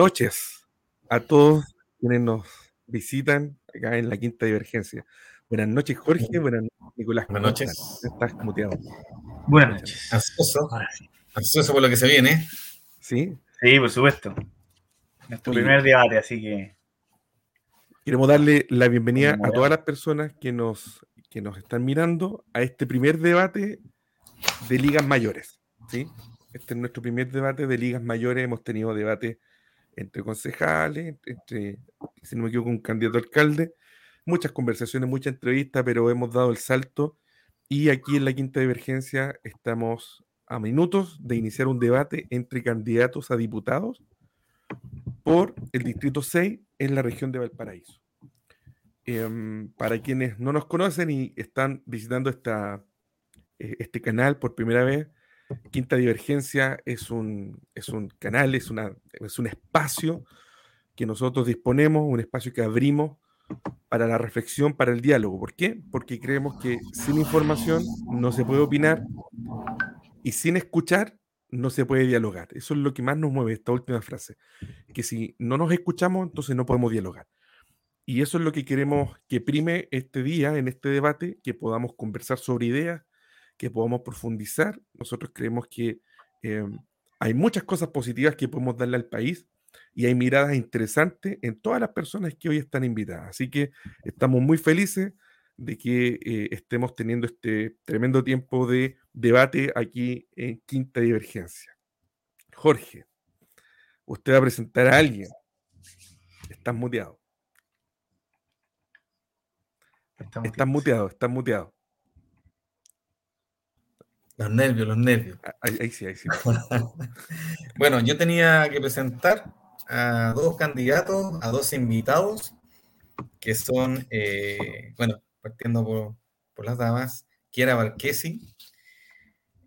Buenas noches a todos quienes nos visitan acá en la Quinta Divergencia. Buenas noches, Jorge. Buenas noches, Nicolás. Buenas noches. Estás muteado. Buenas noches. Ansioso. Ansioso por lo que se viene. ¿Sí? Sí, por supuesto. Nuestro primer debate, así que. Queremos darle la bienvenida a todas las personas que nos, que nos están mirando a este primer debate de ligas mayores. ¿sí? Este es nuestro primer debate de ligas mayores. Hemos tenido debate entre concejales, entre, si no me equivoco, un candidato alcalde, muchas conversaciones, muchas entrevistas, pero hemos dado el salto y aquí en la quinta divergencia estamos a minutos de iniciar un debate entre candidatos a diputados por el Distrito 6 en la región de Valparaíso. Em, para quienes no nos conocen y están visitando eh, este canal por primera vez, Quinta Divergencia es un, es un canal, es, una, es un espacio que nosotros disponemos, un espacio que abrimos para la reflexión, para el diálogo. ¿Por qué? Porque creemos que sin información no se puede opinar y sin escuchar no se puede dialogar. Eso es lo que más nos mueve esta última frase, que si no nos escuchamos, entonces no podemos dialogar. Y eso es lo que queremos que prime este día, en este debate, que podamos conversar sobre ideas, que podamos profundizar. Nosotros creemos que em, hay muchas cosas positivas que podemos darle al país y hay miradas interesantes en todas las personas que hoy están invitadas. Así que estamos muy felices de que eh, estemos teniendo este tremendo tiempo de debate aquí en Quinta Divergencia. Jorge, usted va a presentar a alguien. Estás muteado. Estás muteado, estás muteado. Los nervios, los nervios. Ah, ahí, sí, ahí sí. bueno, yo tenía que presentar a dos candidatos, a dos invitados, que son, eh, bueno, partiendo por, las damas, Kiara Valquesi.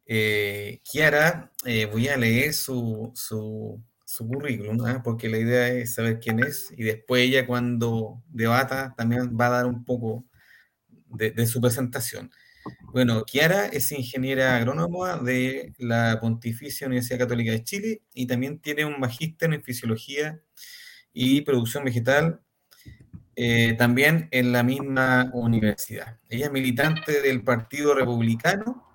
Eh, Kiara, eh, voy a leer su, su, currículum, ¿ah? porque la idea es saber quién es, y después ella cuando debata también va a dar un poco de su presentación. Bueno, Kiara es ingeniera agrónoma de la Pontificia Universidad Católica de Chile y también tiene un magíster en fisiología y producción vegetal eh, también en la misma universidad. Ella es militante del Partido Republicano,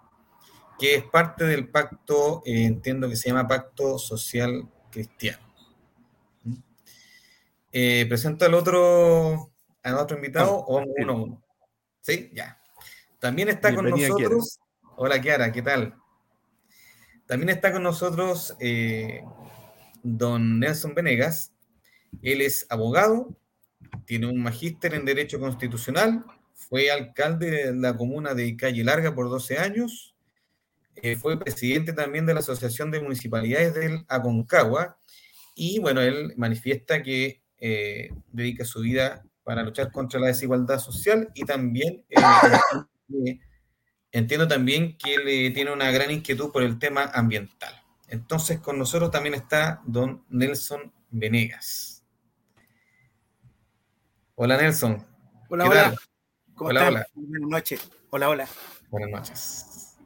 que es parte del pacto, eh, entiendo que se llama Pacto Social Cristiano. ¿Mm? Eh, presento al otro, al otro invitado o vamos uno a uno. ¿Sí? Ya. También está con nosotros. Hola, Kiara, ¿qué tal? También está con nosotros eh, don Nelson Venegas. Él es abogado, tiene un magíster en Derecho Constitucional, fue alcalde de la comuna de Calle Larga por 12 años, eh, fue presidente también de la Asociación de Municipalidades del Aconcagua y bueno, él manifiesta que eh, dedica su vida para luchar contra la desigualdad social y también entiendo también que él tiene una gran inquietud por el tema ambiental. Entonces, con nosotros también está don Nelson Venegas. Hola, Nelson. Hola, hola. ¿Cómo hola, hola. Buenas noches. Hola, hola. Buenas noches.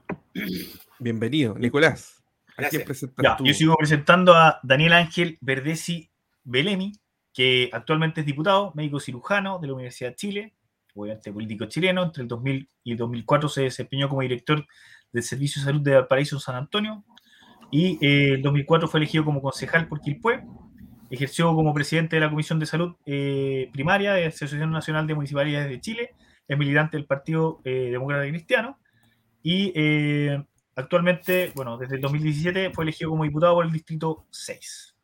Bienvenido, Nicolás. yo sigo presentando a Daniel Ángel Verdesi Belemi, que actualmente es diputado, médico cirujano de la Universidad de Chile, obviamente político chileno, entre el 2000 y el 2004 se desempeñó como director del Servicio de Salud de Valparaíso San Antonio y en el 2004 fue elegido como concejal por Quilpué, ejerció como presidente de la Comisión de Salud eh, Primaria de la Asociación Nacional de Municipalidades de Chile, es militante del Partido eh, Demócrata Cristiano y eh, actualmente, bueno, desde el 2017 fue elegido como diputado por el Distrito 6.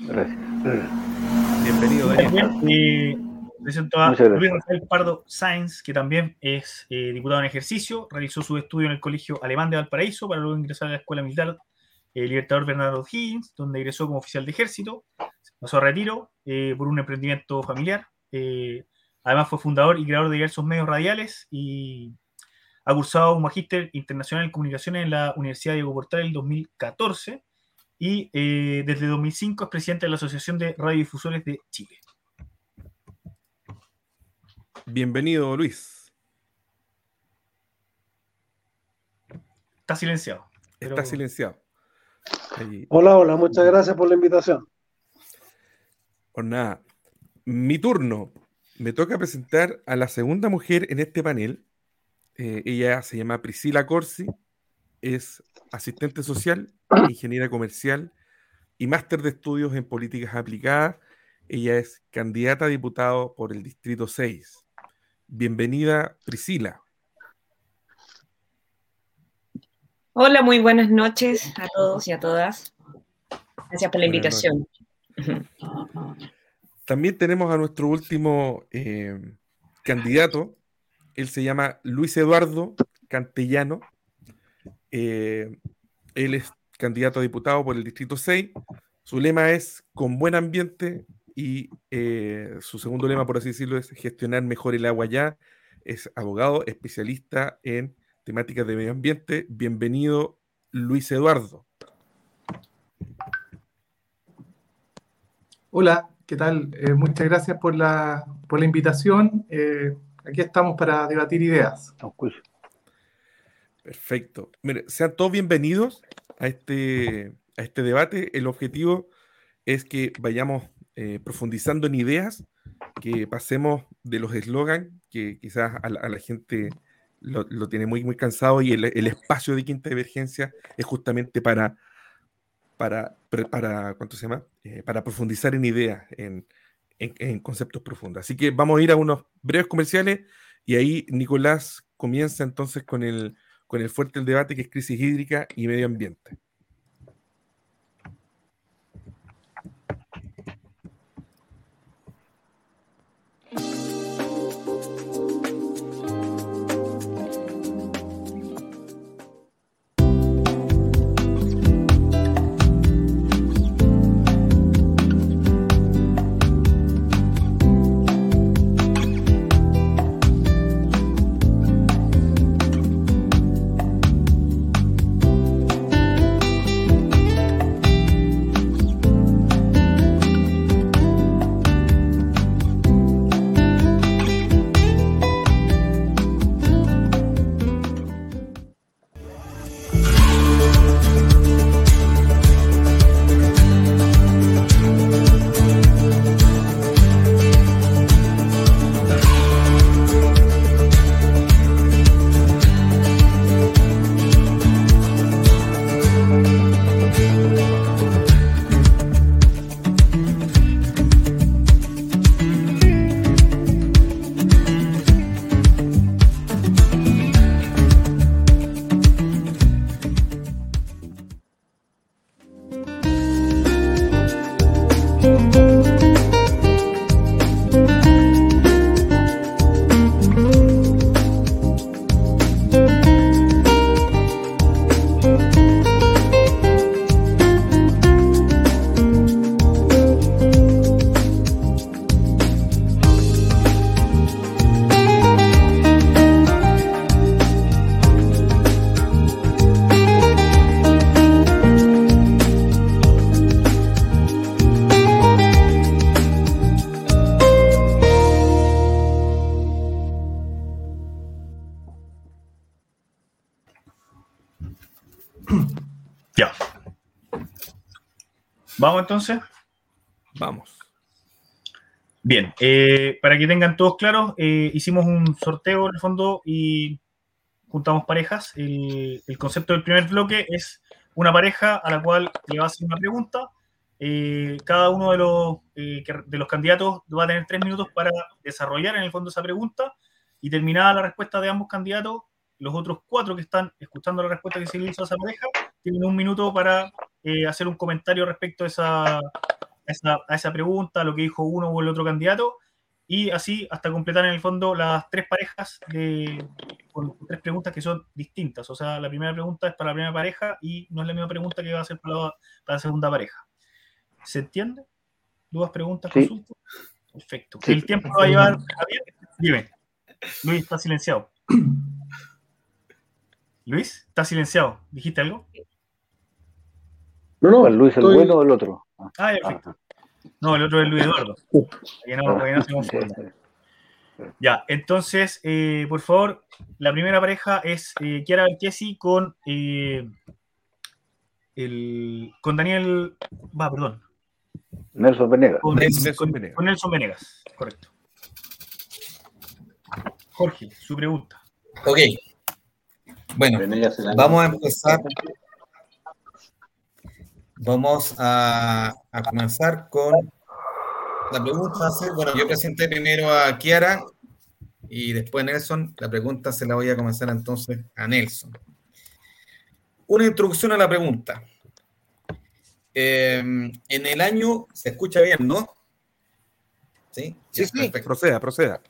Gracias. Bienvenido, Daniel. Eh, presento a Luis Rafael Pardo Sáenz, que también es eh, diputado en ejercicio, realizó su estudio en el Colegio Alemán de Valparaíso para luego ingresar a la Escuela Militar eh, Libertador Bernardo Higgins, donde ingresó como oficial de ejército, pasó a retiro eh, por un emprendimiento familiar. además fue fundador y creador de diversos medios radiales y ha cursado un magíster internacional en comunicaciones en la Universidad Diego Portal en 2014 y eh, desde 2005 es presidente de la Asociación de Radiodifusores de Chile. Bienvenido, Luis. Está silenciado. Está silenciado. Hola, hola, muchas gracias por la invitación. Pues nada, mi turno. Me toca presentar a la segunda mujer en este panel. Eh, ella se llama Priscila Corsi, es asistente social, ingeniera comercial y máster de estudios en políticas aplicadas. Ella es candidata a diputado por el Distrito 6. Bienvenida, Priscila. Hola, muy buenas noches a todos y a todas. Gracias por la invitación. También tenemos a nuestro último eh, candidato. Él se llama Luis Eduardo Cantellano. Eh, él es candidato a diputado por el Distrito 6. Su lema es con buen ambiente y eh, su segundo lema, por así decirlo, es gestionar mejor el agua ya. Es abogado, especialista en temáticas de medio ambiente. Bienvenido, Luis Eduardo. Hola, ¿qué tal? Eh, muchas gracias por la, por la invitación. Eh, aquí estamos para debatir ideas. Perfecto. Mire, sean todos bienvenidos a este, a este debate. El objetivo es que vayamos eh, profundizando en ideas, que pasemos de los eslogans que quizás a la gente lo, tiene muy, muy cansado y el, espacio de quinta divergencia es justamente para, para, para, ¿cuánto se llama? Eh, para profundizar en ideas, en, en, conceptos profundos. Así que vamos a ir a unos breves comerciales y ahí Nicolás comienza entonces con el, con el fuerte debate que es crisis hídrica y medio ambiente. ¿Vamos entonces? Vamos. Bien, eh, para que tengan todos claros, eh, hicimos un sorteo en el fondo y juntamos parejas. El, concepto del primer bloque es una pareja a la cual le va a hacer una pregunta. Eh, cada uno de los, de los candidatos va a tener tres minutos para desarrollar en el fondo esa pregunta y terminada la respuesta de ambos candidatos, los otros cuatro que están escuchando la respuesta que se le hizo a esa pareja tienen un minuto para eh, hacer un comentario respecto a esa, a esa, pregunta, lo que dijo uno o el otro candidato, y así hasta completar en el fondo las tres parejas de, con tres preguntas que son distintas. O sea, la primera pregunta es para la primera pareja y no es la misma pregunta que va a ser para la, segunda pareja. ¿Se entiende? ¿Dudas, preguntas, consultas? Perfecto. El tiempo va a llevar. Dime. Luis está silenciado. Luis, está silenciado. ¿Dijiste algo? No, no, el Luis el bueno o el otro. Ah, perfecto. No, el otro es Luis Eduardo. Ya, entonces, eh, por favor, la primera pareja es eh, Chiara con eh, el, con Daniel, va, perdón. Nelson Venegas. Con Nelson, Venegas. con Nelson Venegas, correcto. Jorge, su pregunta. Ok. Bueno, vamos a empezar. Vamos a, a comenzar con la pregunta. Bueno, yo presenté primero a Kiara y después Nelson. La pregunta se la voy a comenzar entonces a Nelson. Una introducción a la pregunta. Em, en el año, se escucha bien, ¿no? Sí, sí, sí. Proceda, proceda.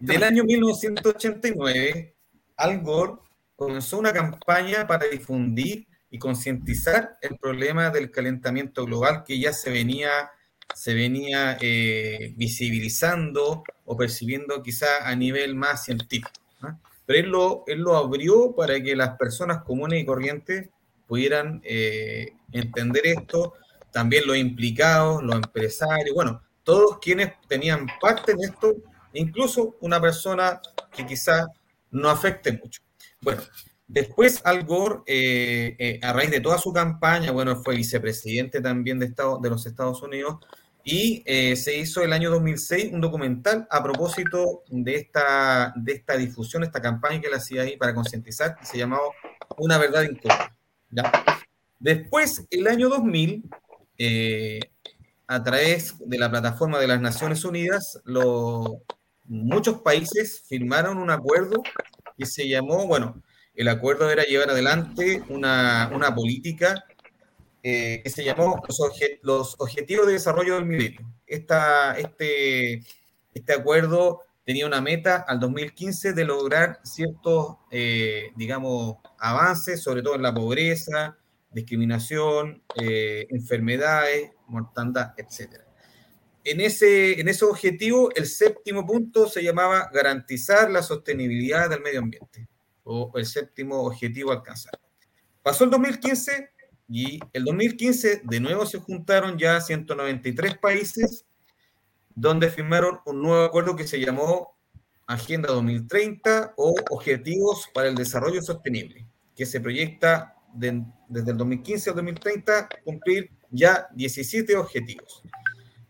En el año 1989, Al Gore comenzó una campaña para difundir y concientizar el problema del calentamiento global que ya se venía, se venía eh, visibilizando o percibiendo quizá a nivel más científico. Pero él lo, él lo abrió para que las personas comunes y corrientes pudieran eh, entender esto, también los implicados, los empresarios, bueno, todos quienes tenían parte en esto, incluso una persona que quizás no afecte mucho. Bueno, después Al Gore, eh, eh, a raíz de toda su campaña, bueno, fue vicepresidente también de, Estado, de los Estados Unidos, y eh, se hizo el año 2006 un documental a propósito de esta, de esta difusión, esta campaña que él hacía ahí para concientizar, que se llamaba Una verdad incómoda. Después, el año 2000, eh, a través de la plataforma de las Naciones Unidas, muchos países firmaron un acuerdo que se llamó, bueno, el acuerdo era llevar adelante una, una política eh, que se llamó los, Objetivos de Desarrollo del Milenio. este, este acuerdo tenía una meta al 2015 de lograr ciertos, eh, digamos, avances, sobre todo en la pobreza, discriminación, eh, enfermedades, mortandad, etc. En ese, en ese objetivo, el séptimo punto se llamaba garantizar la sostenibilidad del medio ambiente, o el séptimo objetivo a alcanzar. Pasó el 2015 y el 2015 de nuevo se juntaron ya 193 países donde firmaron un nuevo acuerdo que se llamó Agenda 2030 o Objetivos para el Desarrollo Sostenible, que se proyecta desde el 2015 al 2030 cumplir ya 17 objetivos.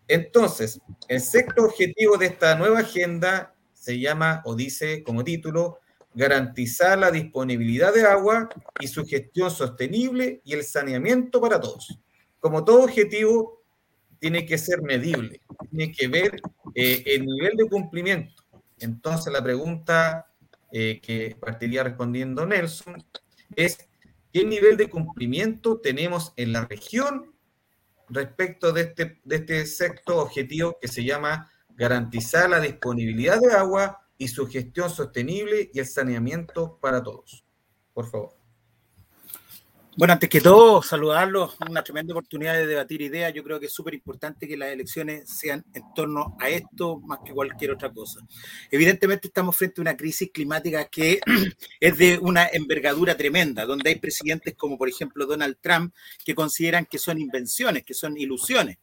Entonces, el sexto objetivo de esta nueva agenda se llama o dice como título garantizar la disponibilidad de agua y su gestión sostenible y el saneamiento para todos. Como todo objetivo, tiene que ser medible, tiene que ver eh, el nivel de cumplimiento. Entonces, la pregunta eh, que partiría respondiendo Nelson es, ¿qué nivel de cumplimiento tenemos en la región respecto de este, de este sexto objetivo que se llama garantizar la disponibilidad de agua y su gestión sostenible y el saneamiento para todos. Por favor. Bueno, antes que todo, saludarlos, una tremenda oportunidad de debatir ideas. Yo creo que es súper importante que las elecciones sean en torno a esto más que cualquier otra cosa. Evidentemente estamos frente a una crisis climática que es de una envergadura tremenda, donde hay presidentes como por ejemplo Donald Trump que consideran que son invenciones, que son ilusiones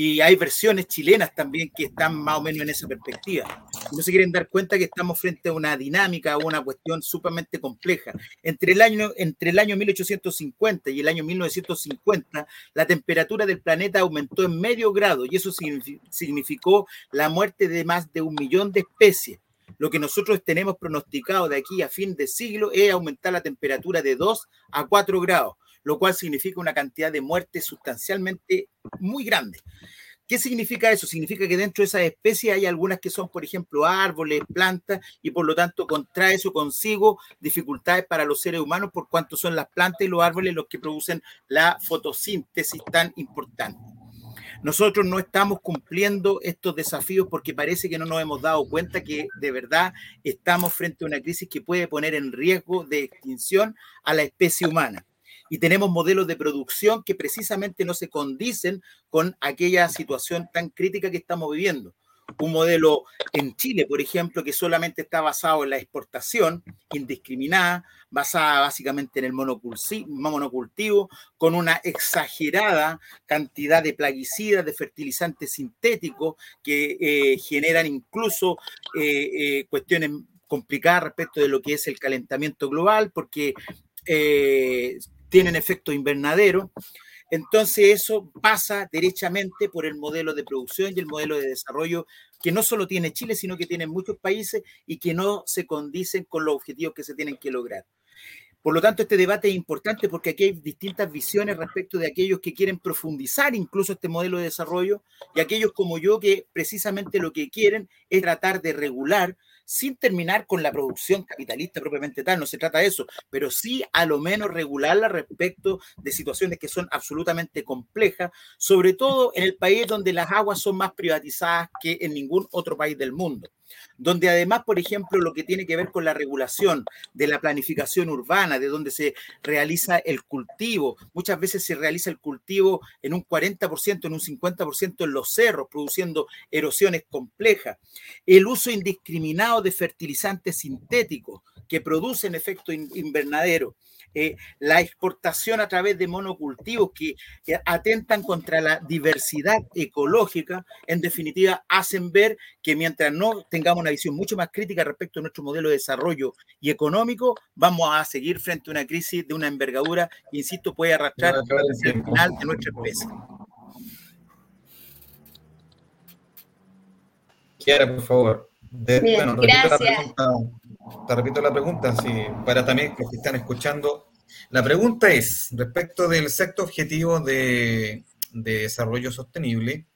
y hay versiones chilenas también que están más o menos en esa perspectiva. No se quieren dar cuenta que estamos frente a una dinámica, a una cuestión sumamente compleja. Entre el, año, entre el año 1850 y el año 1950, la temperatura del planeta aumentó en medio grado y eso significó la muerte de más de un millón de especies. Lo que nosotros tenemos pronosticado de aquí a fin de siglo es aumentar la temperatura de 2 a 4 grados lo cual significa una cantidad de muertes sustancialmente muy grande. ¿Qué significa eso? Significa que dentro de esas especies hay algunas que son, por ejemplo, árboles, plantas, y por lo tanto contrae eso consigo dificultades para los seres humanos por cuanto son las plantas y los árboles los que producen la fotosíntesis tan importante. Nosotros no estamos cumpliendo estos desafíos porque parece que no nos hemos dado cuenta que de verdad estamos frente a una crisis que puede poner en riesgo de extinción a la especie humana y tenemos modelos de producción que precisamente no se condicen con aquella situación tan crítica que estamos viviendo. Un modelo en Chile, por ejemplo, que solamente está basado en la exportación indiscriminada, basada básicamente en el monocultivo, con una exagerada cantidad de plaguicidas, de fertilizantes sintéticos que eh, generan incluso eh, eh, cuestiones complicadas respecto de lo que es el calentamiento global, porque tienen efecto invernadero. Entonces eso pasa derechamente por el modelo de producción y el modelo de desarrollo que no solo tiene Chile, sino que tiene muchos países y que no se condicen con los objetivos que se tienen que lograr. Por lo tanto, este debate es importante porque aquí hay distintas visiones respecto de aquellos que quieren profundizar incluso este modelo de desarrollo y aquellos como yo que precisamente lo que quieren es tratar de regular sin terminar con la producción capitalista propiamente tal, no se trata de eso, pero sí a lo menos regularla respecto de situaciones que son absolutamente complejas, sobre todo en el país donde las aguas son más privatizadas que en ningún otro país del mundo donde además, por ejemplo, lo que tiene que ver con la regulación de la planificación urbana, de donde se realiza el cultivo, muchas veces se realiza el cultivo en un 40%, en un 50% en los cerros, produciendo erosiones complejas, el uso indiscriminado de fertilizantes sintéticos que producen efecto invernadero, eh, la exportación a través de monocultivos que, atentan contra la diversidad ecológica, en definitiva, hacen ver que mientras no tengamos una visión mucho más crítica respecto a nuestro modelo de desarrollo y económico, vamos a seguir frente a una crisis de una envergadura que, insisto, puede arrastrar hacia el final de nuestra especie. Kiara, por favor. gracias. Te repito la pregunta, para también los que están escuchando la pregunta es, respecto del sexto objetivo de, desarrollo sostenible,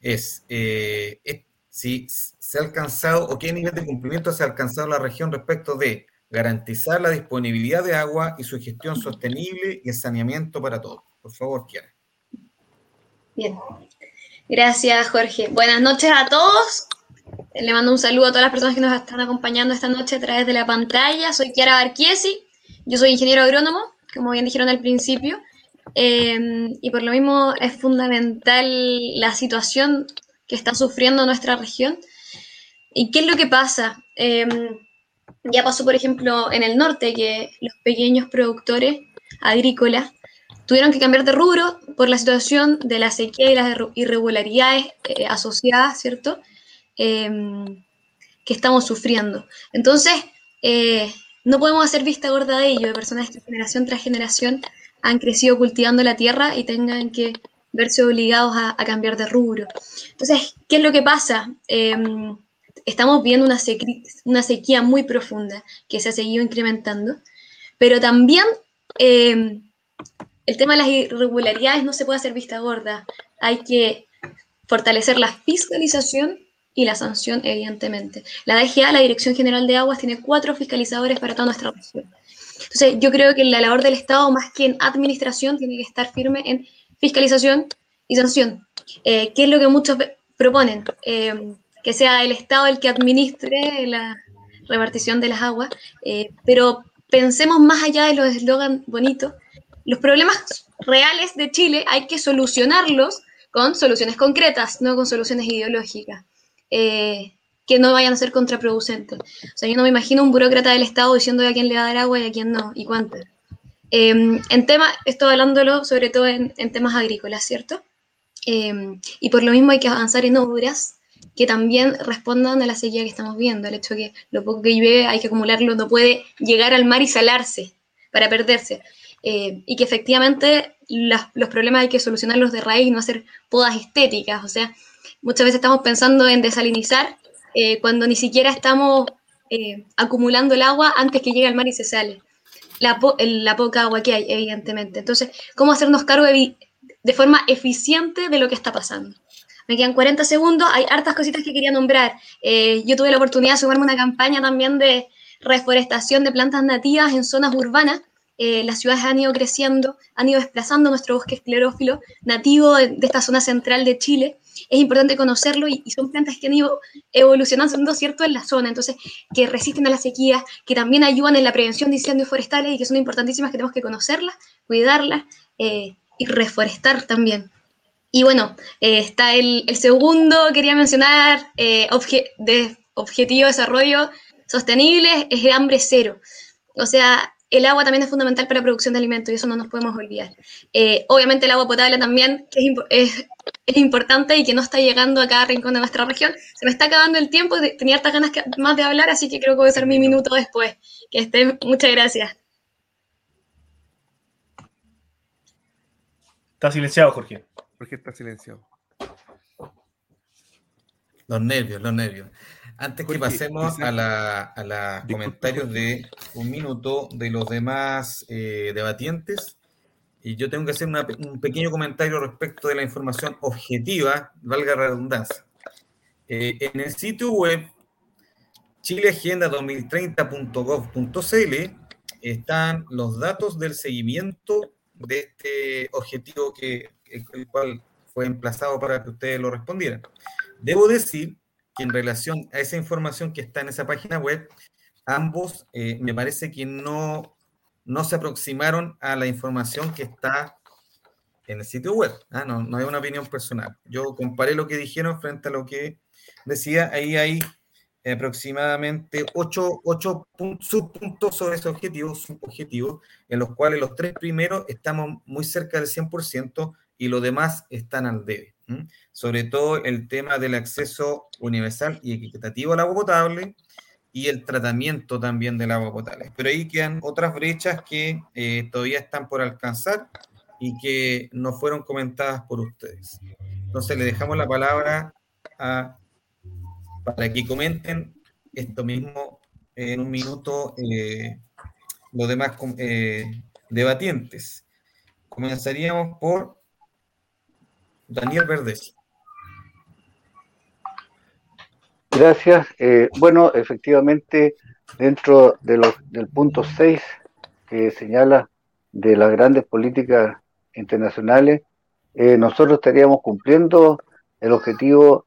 es, eh, si se ha alcanzado o qué nivel de cumplimiento se ha alcanzado la región respecto de garantizar la disponibilidad de agua y su gestión sostenible y el saneamiento para todos. Por favor, Kiara. Bien. Gracias, Jorge. Buenas noches a todos. Le mando un saludo a todas las personas que nos están acompañando esta noche a través de la pantalla. Soy Kiara Barquiesi, yo soy ingeniero agrónomo, como bien dijeron al principio, em, y por lo mismo es fundamental la situación que está sufriendo nuestra región. ¿Y qué es lo que pasa? Em, ya pasó, por ejemplo, en el norte, que los pequeños productores agrícolas tuvieron que cambiar de rubro por la situación de la sequía y las irregularidades eh, asociadas, ¿cierto? Em, que estamos sufriendo. Entonces, eh, no podemos hacer vista gorda de ello, de personas que generación tras generación han crecido cultivando la tierra y tengan que verse obligados a, cambiar de rubro. Entonces, ¿qué es lo que pasa? Em, estamos viendo una, una sequía muy profunda que se ha seguido incrementando, pero también em, el tema de las irregularidades no se puede hacer vista gorda. Hay que fortalecer la fiscalización y la sanción, evidentemente. La DGA, la Dirección General de Aguas, tiene cuatro fiscalizadores para toda nuestra región. Entonces, yo creo que la labor del Estado, más que en administración, tiene que estar firme en fiscalización y sanción, eh, que es lo que muchos proponen, eh, que sea el Estado el que administre la repartición de las aguas, eh, pero pensemos más allá de los eslogans bonitos, los problemas reales de Chile hay que solucionarlos con soluciones concretas, no con soluciones ideológicas. Eh, que no vayan a ser contraproducentes. O sea, yo no me imagino un burócrata del Estado diciendo a quién le va a dar agua y a quién no, y cuánto. Em, en tema, estoy hablándolo sobre todo en, temas agrícolas, ¿cierto? Em, y por lo mismo hay que avanzar en obras que también respondan a la sequía que estamos viendo, el hecho de que lo poco que llueve hay que acumularlo, no puede llegar al mar y salarse para perderse. Eh, y que efectivamente los problemas hay que solucionarlos de raíz no hacer podas estéticas, o sea, Muchas veces estamos pensando en desalinizar eh, cuando ni siquiera estamos eh, acumulando el agua antes que llegue al mar y se sale. La, la, poca agua que hay, evidentemente. Entonces, ¿cómo hacernos cargo de, forma eficiente de lo que está pasando? Me quedan 40 segundos, hay hartas cositas que quería nombrar. Eh, yo tuve la oportunidad de sumarme a una campaña también de reforestación de plantas nativas en zonas urbanas. las ciudades han ido creciendo, han ido desplazando nuestro bosque esclerófilo nativo de esta zona central de Chile es importante conocerlo y, son plantas que han ido evolucionando, ¿cierto?, en la zona, entonces, que resisten a la sequía, que también ayudan en la prevención de incendios forestales y que son importantísimas, que tenemos que conocerlas, cuidarlas eh, y reforestar también. Y bueno, eh, está el, segundo, quería mencionar, eh, de objetivo de desarrollo sostenible, es el hambre cero. O sea, el agua también es fundamental para la producción de alimentos y eso no nos podemos olvidar. obviamente el agua potable también, que es, es importante y que no está llegando a cada rincón de nuestra región. Se me está acabando el tiempo, tenía hartas ganas más de hablar, así que creo que voy a ser mi minuto después. Que estén, muchas gracias. Está silenciado, Jorge. Jorge está silenciado. Los nervios, los nervios. Antes que pasemos a la, comentarios de un minuto de los demás eh, debatientes, y yo tengo que hacer un pequeño comentario respecto de la información objetiva, valga la redundancia. Eh, en el sitio web chileagenda2030.gov.cl están los datos del seguimiento de este objetivo que el cual fue emplazado para que ustedes lo respondieran. Debo decir en relación a esa información que está en esa página web, ambos eh, me parece que no, no se aproximaron a la información que está en el sitio web. ¿ah? No, no hay una opinión personal. Yo comparé lo que dijeron frente a lo que decía. Ahí hay aproximadamente ocho, ocho subpuntos sobre ese objetivo, subobjetivos, en los cuales los tres primeros estamos muy cerca del 100% y los demás están al debe. Sobre todo el tema del acceso universal y equitativo al agua potable y el tratamiento también del agua potable. Pero ahí quedan otras brechas que eh, todavía están por alcanzar y que no fueron comentadas por ustedes. Entonces le dejamos la palabra para que comenten esto mismo en un minuto eh, los demás eh, debatientes. Comenzaríamos por Daniel Verdes. Gracias. Eh, bueno, efectivamente, dentro de los, del punto 6 que señala de las grandes políticas internacionales, eh, nosotros estaríamos cumpliendo el objetivo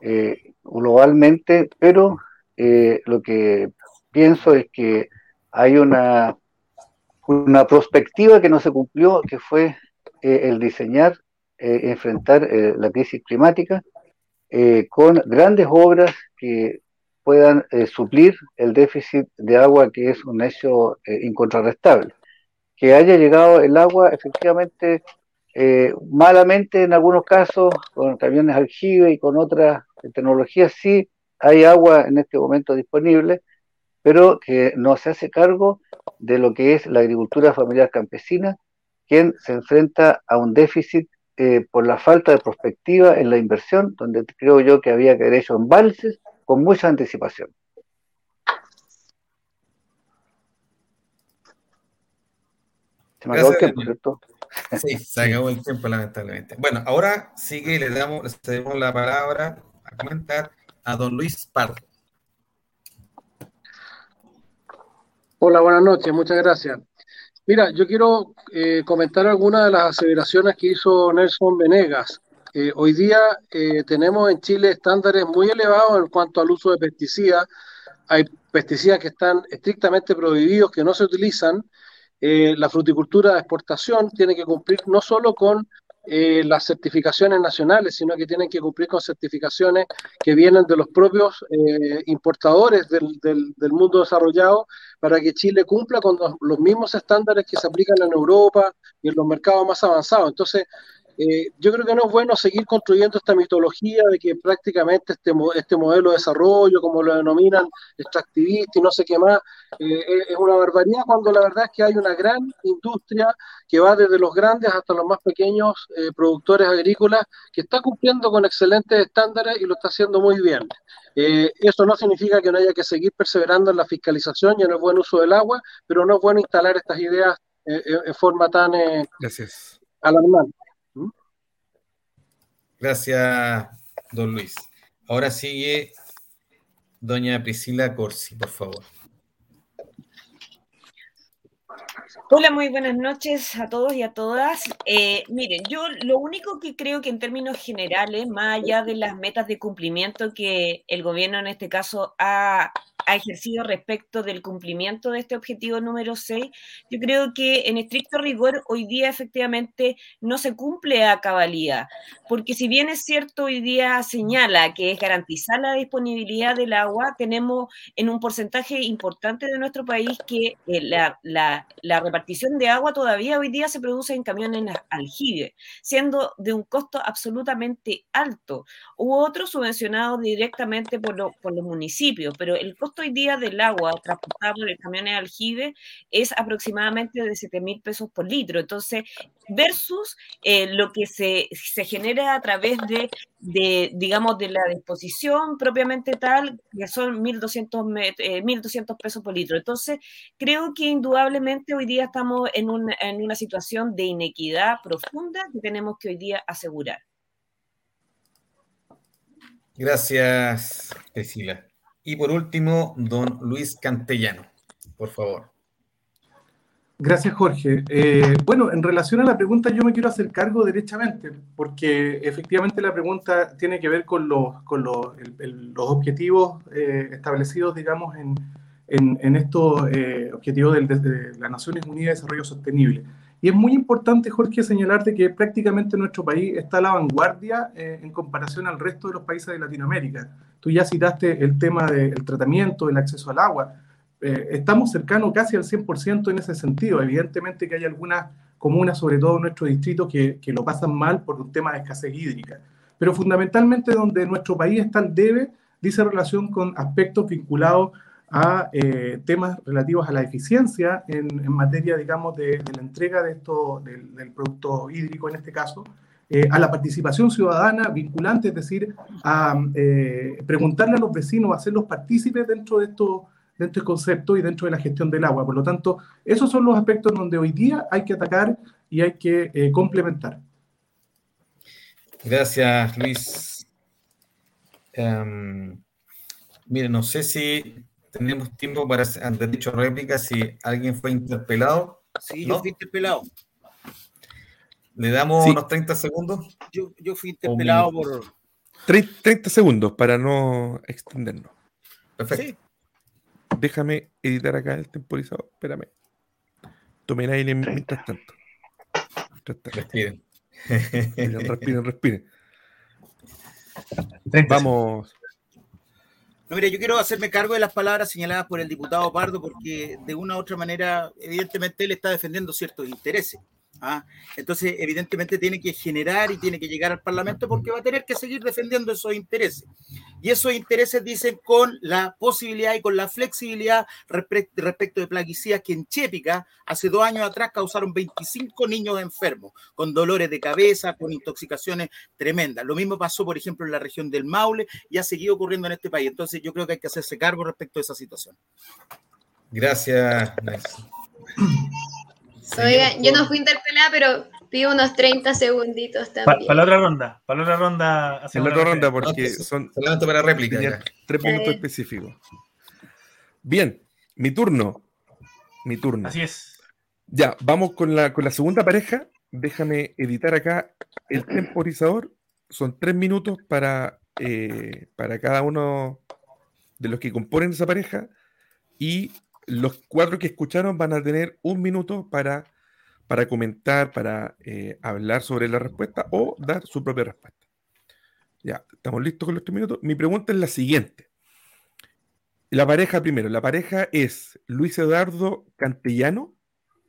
eh, globalmente, pero lo que pienso es que hay una, una perspectiva que no se cumplió, que fue el diseñar eh, enfrentar eh, la crisis climática eh, con grandes obras que puedan suplir el déficit de agua que es un hecho incontrarrestable. Que haya llegado el agua efectivamente malamente en algunos casos, con camiones aljibe y con otras tecnologías, sí hay agua en este momento disponible, pero que no se hace cargo de lo que es la agricultura familiar campesina, quien se enfrenta a un déficit eh, por la falta de perspectiva en la inversión, donde creo yo que había que haber hecho embalses con mucha anticipación. Se me acabó el tiempo, ¿cierto? Sí, se acabó el tiempo, lamentablemente. Bueno, ahora sigue y le damos, le cedemos la palabra a comentar a don Luis Pardo. Hola, buenas noches, muchas gracias. Mira, yo quiero eh, comentar algunas de las aseveraciones que hizo Nelson Venegas. Eh, hoy día eh, tenemos en Chile estándares muy elevados en cuanto al uso de pesticidas. Hay pesticidas que están estrictamente prohibidos, que no se utilizan. la fruticultura de exportación tiene que cumplir no solo con eh, las certificaciones nacionales, sino que tienen que cumplir con certificaciones que vienen de los propios eh, importadores del, del, mundo desarrollado para que Chile cumpla con los, mismos estándares que se aplican en Europa y en los mercados más avanzados. Entonces, eh, yo creo que no es bueno seguir construyendo esta mitología de que prácticamente este, este modelo de desarrollo, como lo denominan, extractivista y no sé qué más, eh, es una barbaridad cuando la verdad es que hay una gran industria que va desde los grandes hasta los más pequeños eh, productores agrícolas que está cumpliendo con excelentes estándares y lo está haciendo muy bien. eso no significa que no haya que seguir perseverando en la fiscalización y en el buen uso del agua, pero no es bueno instalar estas ideas en forma tan alarmante. Gracias, don Luis. Ahora sigue doña Priscila Corsi, por favor. Hola, muy buenas noches a todos y a todas. Eh, miren, yo lo único que creo que en términos generales, más allá de las metas de cumplimiento que el gobierno en este caso ha ha ejercido respecto del cumplimiento de este objetivo número 6, yo creo que en estricto rigor hoy día efectivamente no se cumple a cabalidad, porque si bien es cierto hoy día señala que es garantizar la disponibilidad del agua, tenemos en un porcentaje importante de nuestro país que eh, la, la, repartición de agua todavía hoy día se produce en camiones aljibe, siendo de un costo absolutamente alto, u otro subvencionado directamente por, por los municipios, pero el costo hoy día del agua transportado por el camiones aljibe es aproximadamente de 7 mil pesos por litro. Entonces, versus eh, lo que se, se, genera a través de, de, digamos, de la disposición propiamente tal, que son 1.200, eh, 1.200 pesos por litro. Entonces, creo que indudablemente hoy día estamos en, un, en una situación de inequidad profunda que tenemos que hoy día asegurar. Gracias, Cecilia. Y por último, don Luis Cantellano, por favor. Gracias, Jorge. Eh, bueno, en relación a la pregunta, yo me quiero hacer cargo derechamente, porque efectivamente la pregunta tiene que ver con los, con los, los objetivos eh, establecidos, digamos, en, en, estos eh, objetivos de, de, las Naciones Unidas de Desarrollo Sostenible. Y es muy importante, Jorge, señalarte que prácticamente nuestro país está a la vanguardia en comparación al resto de los países de Latinoamérica. Tú ya citaste el tema del tratamiento, del acceso al agua. Eh, estamos cercanos casi al 100% en ese sentido. Evidentemente que hay algunas comunas, sobre todo en nuestro distrito, que, que lo pasan mal por un tema de escasez hídrica. Pero fundamentalmente donde nuestro país está al debe, dice relación con aspectos vinculados a eh, temas relativos a la eficiencia en, materia, digamos, de, la entrega de esto, del, producto hídrico en este caso, eh, a la participación ciudadana vinculante, es decir, a eh, preguntarle a los vecinos, a hacerlos partícipes dentro de esto dentro del concepto y dentro de la gestión del agua. Por lo tanto, esos son los aspectos donde hoy día hay que atacar y hay que complementar. Gracias, Luis. Um, mire, no sé si tenemos tiempo para hacer dicho réplica si alguien fue interpelado. Sí, yo fui interpelado. ¿Le damos unos 30 segundos? Yo, yo fui interpelado por... 30 segundos para no extendernos. Perfecto. Déjame editar acá el temporizador. Espérame. Tomen aire mientras tanto. Respiren. Respiren, respiren. Vamos. No, mire, yo quiero hacerme cargo de las palabras señaladas por el diputado Pardo porque de una u otra manera, evidentemente, él está defendiendo ciertos intereses. ¿Ah? Entonces, evidentemente, tiene que generar y tiene que llegar al Parlamento porque va a tener que seguir defendiendo esos intereses. Y esos intereses dicen con la posibilidad y con la flexibilidad respecto de plaguicidas que en Chépica hace dos años atrás causaron 25 niños enfermos, con dolores de cabeza, con intoxicaciones tremendas. Lo mismo pasó, por ejemplo, en la región del Maule y ha seguido ocurriendo en este país. Entonces, yo creo que hay que hacerse cargo respecto a esa situación. Gracias. Oiga, yo no fui interpelada, pero pido unos 30 segunditos también. Para la otra ronda, para la otra ronda. Para la otra ronda, porque son solamente para réplica. Tres minutos específicos. Bien, mi turno. Mi turno. Así es. Ya, vamos con la, con la segunda pareja. Déjame editar acá el temporizador. Son tres minutos para, eh, para cada uno de los que componen esa pareja. Y los cuatro que escucharon van a tener un minuto para, para comentar, para eh, hablar sobre la respuesta o dar su propia respuesta. Ya, estamos listos con los tres minutos. Mi pregunta es la siguiente. La pareja primero, la pareja es Luis Eduardo Cantellano,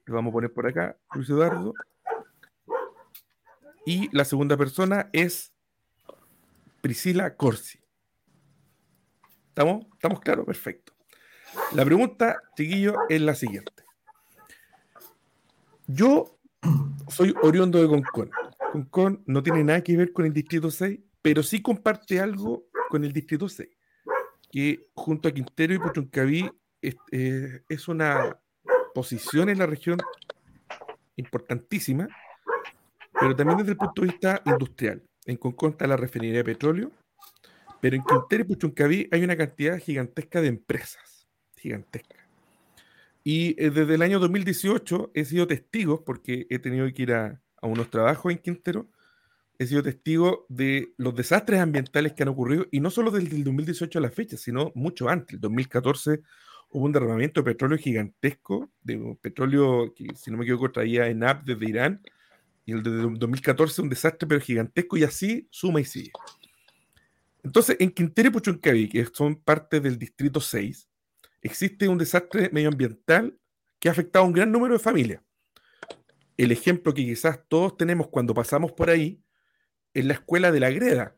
lo vamos a poner por acá, Luis Eduardo. Y la segunda persona es Priscila Corsi. ¿Estamos? ¿Estamos claros? Perfecto. La pregunta, chiquillo, es la siguiente. Yo soy oriundo de Concón. Concón no tiene nada que ver con el Distrito 6, pero sí comparte algo con el Distrito 6, que junto a Quintero y Puchuncaví es, eh, es una posición en la región importantísima, pero también desde el punto de vista industrial. En Concón está la refinería de petróleo, pero en Quintero y Puchuncaví hay una cantidad gigantesca de empresas gigantesca. Y eh, desde el año 2018 he sido testigo, porque he tenido que ir a, unos trabajos en Quintero, he sido testigo de los desastres ambientales que han ocurrido, y no solo desde el 2018 a la fecha, sino mucho antes. El 2014 hubo un derramamiento de petróleo gigantesco, de petróleo que, si no me equivoco, traía ENAP desde Irán, y el de 2014 un desastre pero gigantesco, y así suma y sigue. Entonces, en Quintero y Puchuncaví, que son parte del Distrito 6, existe un desastre medioambiental que ha afectado a un gran número de familias. El ejemplo que quizás todos tenemos cuando pasamos por ahí es la escuela de la Greda,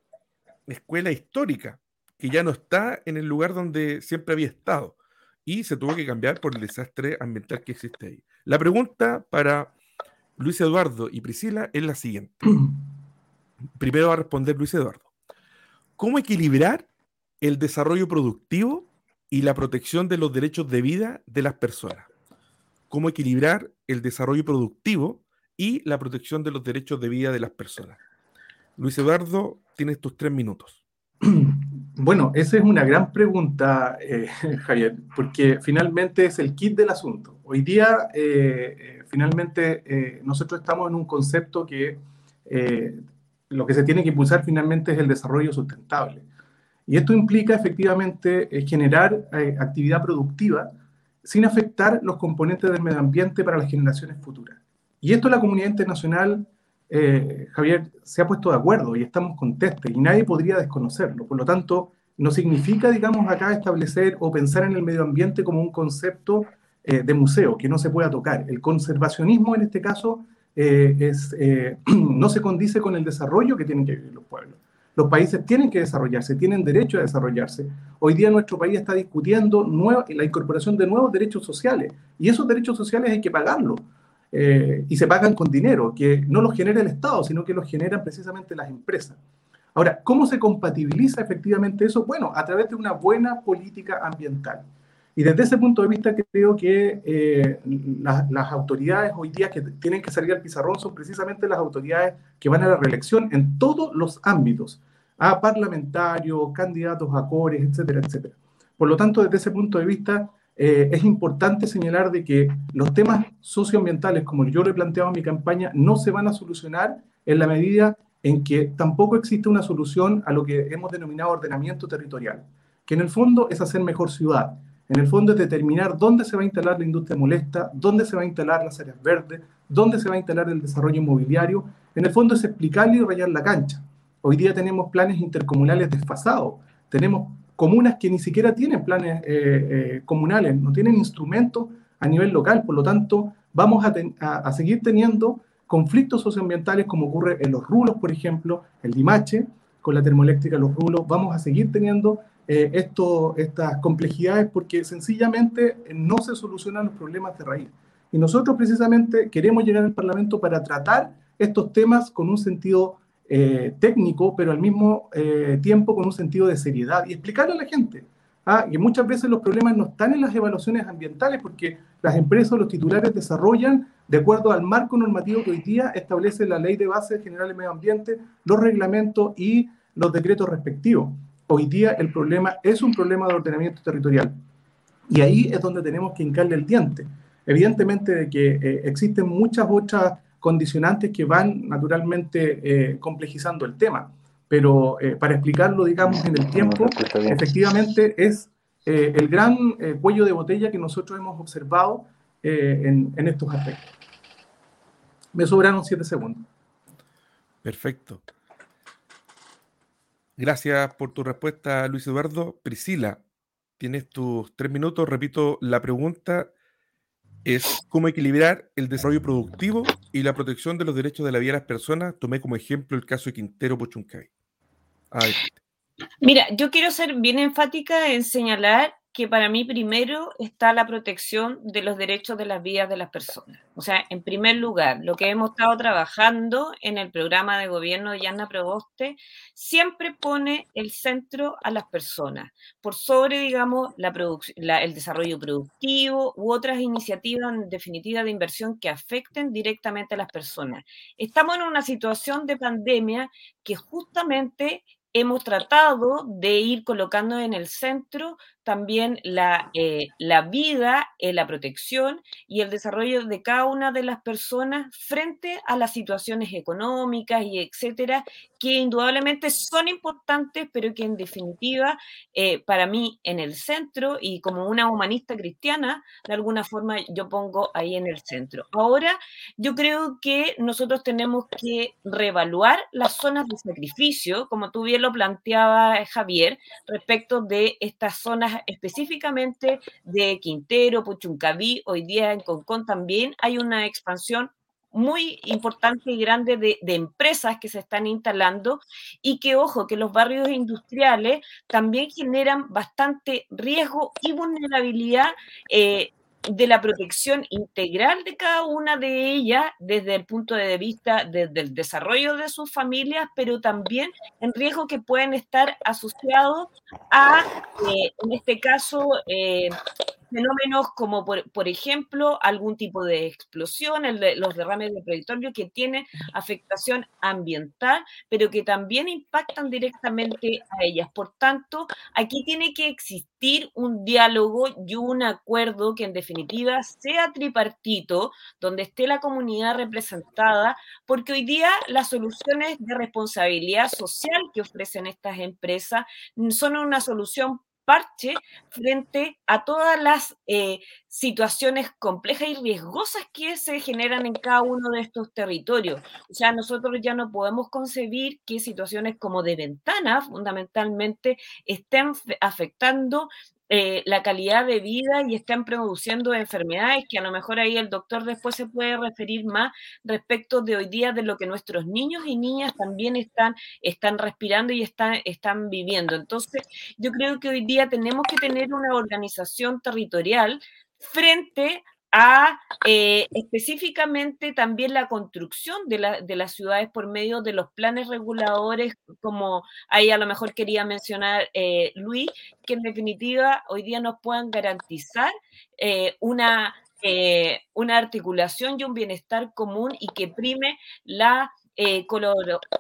la escuela histórica, que ya no está en el lugar donde siempre había estado y se tuvo que cambiar por el desastre ambiental que existe ahí. La pregunta para Luis Eduardo y Priscila es la siguiente. Primero va a responder Luis Eduardo. ¿Cómo equilibrar el desarrollo productivo y la protección de los derechos de vida de las personas? ¿Cómo equilibrar el desarrollo productivo y la protección de los derechos de vida de las personas? Luis Eduardo, tienes tus tres minutos. Bueno, esa es una gran pregunta, eh, Javier, porque finalmente es el kit del asunto. Hoy día, eh, eh, finalmente, nosotros estamos en un concepto que lo que se tiene que impulsar finalmente es el desarrollo sustentable. Y esto implica efectivamente generar actividad productiva sin afectar los componentes del medio ambiente para las generaciones futuras. Y esto la comunidad internacional eh, Javier, se ha puesto de acuerdo y estamos contestes y nadie podría desconocerlo. Por lo tanto, no significa, digamos, acá establecer o pensar en el medio ambiente como un concepto eh, de museo que no se pueda tocar. El conservacionismo en este caso eh, no se condice con el desarrollo que tienen que vivir los pueblos. Los países tienen que desarrollarse, tienen derecho a desarrollarse. Hoy día nuestro país está discutiendo la incorporación de nuevos derechos sociales y esos derechos sociales hay que pagarlos. Eh, y se pagan con dinero, que no los genera el Estado, sino que los generan precisamente las empresas. Ahora, ¿cómo se compatibiliza efectivamente eso? Bueno, a través de una buena política ambiental. Y desde ese punto de vista creo que eh, las autoridades hoy día que tienen que salir al pizarrón son precisamente las autoridades que van a la reelección en todos los ámbitos, a parlamentarios, candidatos a cores, etcétera, etcétera. Por lo tanto, desde ese punto de vista, eh, es importante señalar de que los temas socioambientales, como yo lo he planteado en mi campaña, no se van a solucionar en la medida en que tampoco existe una solución a lo que hemos denominado ordenamiento territorial, que en el fondo es hacer mejor ciudad, en el fondo es determinar dónde se va a instalar la industria molesta, dónde se va a instalar las áreas verdes, dónde se va a instalar el desarrollo inmobiliario, en el fondo es explicarle y rayar la cancha. Hoy día tenemos planes intercomunales desfasados, tenemos comunas que ni siquiera tienen planes eh, eh, comunales, no tienen instrumentos a nivel local, por lo tanto, vamos a, seguir teniendo conflictos socioambientales como ocurre en los rulos, por ejemplo, el Dimache, con la termoeléctrica Los Rulos, vamos a seguir teniendo eh, estas complejidades porque sencillamente no se solucionan los problemas de raíz. Y nosotros precisamente queremos llegar al Parlamento para tratar estos temas con un sentido eh, técnico, pero al mismo eh, tiempo con un sentido de seriedad y explicarle a la gente ah, que muchas veces los problemas no están en las evaluaciones ambientales porque las empresas, los titulares desarrollan de acuerdo al marco normativo que hoy día establece la Ley de Bases Generales de Medio Ambiente, los reglamentos y los decretos respectivos. Hoy día el problema es un problema de ordenamiento territorial. Y ahí es donde tenemos que hincarle el diente. Evidentemente de que eh, existen muchas otras condicionantes que van naturalmente eh, complejizando el tema. Pero eh, para explicarlo, digamos, en el tiempo, efectivamente es eh, el gran cuello de botella que nosotros hemos observado en, en, estos aspectos. Me sobraron siete segundos. Perfecto. Gracias por tu respuesta, Luis Eduardo. Priscila, tienes tus tres minutos. Repito la pregunta es cómo equilibrar el desarrollo productivo y la protección de los derechos de la vida de las personas. Tomé como ejemplo el caso de Quintero Pochuncay. Mira, yo quiero ser bien enfática en señalar que para mí primero está la protección de los derechos de las vidas de las personas. O sea, en primer lugar, lo que hemos estado trabajando en el programa de gobierno de Yanna Proboste siempre pone el centro a las personas, por sobre, digamos, la el desarrollo productivo u otras iniciativas en definitiva de inversión que afecten directamente a las personas. Estamos en una situación de pandemia que justamente hemos tratado de ir colocando en el centro también la, eh, la vida, eh, la protección y el desarrollo de cada una de las personas frente a las situaciones económicas y etcétera, que indudablemente son importantes, pero que en definitiva, eh, para mí, en el centro y como una humanista cristiana, de alguna forma yo pongo ahí en el centro. Ahora, yo creo que nosotros tenemos que reevaluar las zonas de sacrificio, como tú bien lo planteaba Javier, respecto de estas zonas específicamente de Quintero, Puchuncaví, hoy día en Concón también hay una expansión muy importante y grande de, empresas que se están instalando y que, ojo, que los barrios industriales también generan bastante riesgo y vulnerabilidad eh, de la protección integral de cada una de ellas desde el punto de vista del desarrollo de sus familias, pero también en riesgo que pueden estar asociados a, eh, en este caso, eh, fenómenos como, por, ejemplo, algún tipo de explosión, los derrames de que tienen afectación ambiental, pero que también impactan directamente a ellas. Por tanto, aquí tiene que existir un diálogo y un acuerdo que en definitiva sea tripartito, donde esté la comunidad representada, porque hoy día las soluciones de responsabilidad social que ofrecen estas empresas son una solución parche frente a todas las eh, situaciones complejas y riesgosas que se generan en cada uno de estos territorios. O sea, nosotros ya no podemos concebir que situaciones como de ventana fundamentalmente estén afectando eh, la calidad de vida y están produciendo enfermedades que a lo mejor ahí el doctor después se puede referir más respecto de hoy día de lo que nuestros niños y niñas también están, están respirando y están, están viviendo. Entonces, yo creo que hoy día tenemos que tener una organización territorial frente a eh, específicamente también la construcción de, las ciudades por medio de los planes reguladores, como ahí a lo mejor quería mencionar eh, Luis, que en definitiva hoy día nos puedan garantizar eh, una, una articulación y un bienestar común y que prime la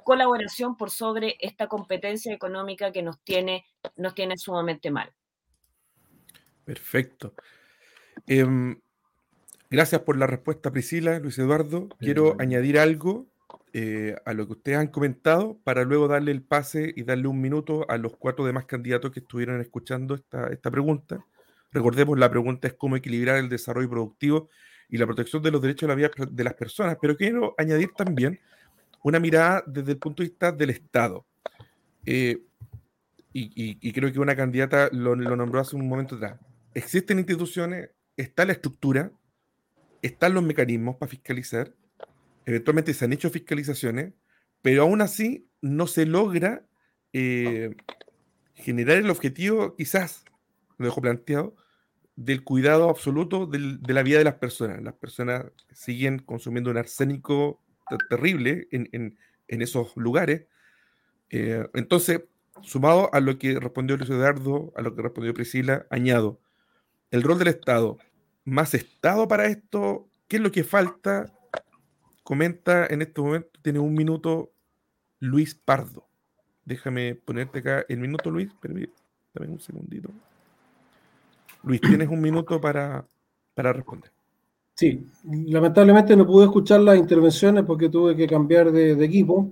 colaboración por sobre esta competencia económica que nos tiene, nos tiene sumamente mal. Perfecto. Em, Gracias por la respuesta, Priscila, Luis Eduardo. Quiero añadir algo eh, a lo que ustedes han comentado para luego darle el pase y darle un minuto a los cuatro demás candidatos que estuvieron escuchando esta, esta pregunta. Recordemos, la pregunta es cómo equilibrar el desarrollo productivo y la protección de los derechos de la vida de las personas, pero quiero añadir también una mirada desde el punto de vista del Estado. Eh, y, creo que una candidata lo, lo nombró hace un momento atrás. Existen instituciones, está la estructura, están los mecanismos para fiscalizar, eventualmente se han hecho fiscalizaciones, pero aún así no se logra eh, generar el objetivo, quizás, lo dejo planteado, del cuidado absoluto de la vida de las personas. Las personas siguen consumiendo un arsénico terrible en, esos lugares. Eh, entonces, sumado a lo que respondió Luis Eduardo, a lo que respondió Priscila, añado, el rol del Estado más Estado para esto. ¿Qué es lo que falta? Comenta en este momento, tiene un minuto Luis Pardo. Déjame ponerte acá el minuto, Luis. Dame un segundito. Luis, tienes un minuto para, para responder. Sí, lamentablemente no pude escuchar las intervenciones porque tuve que cambiar de, equipo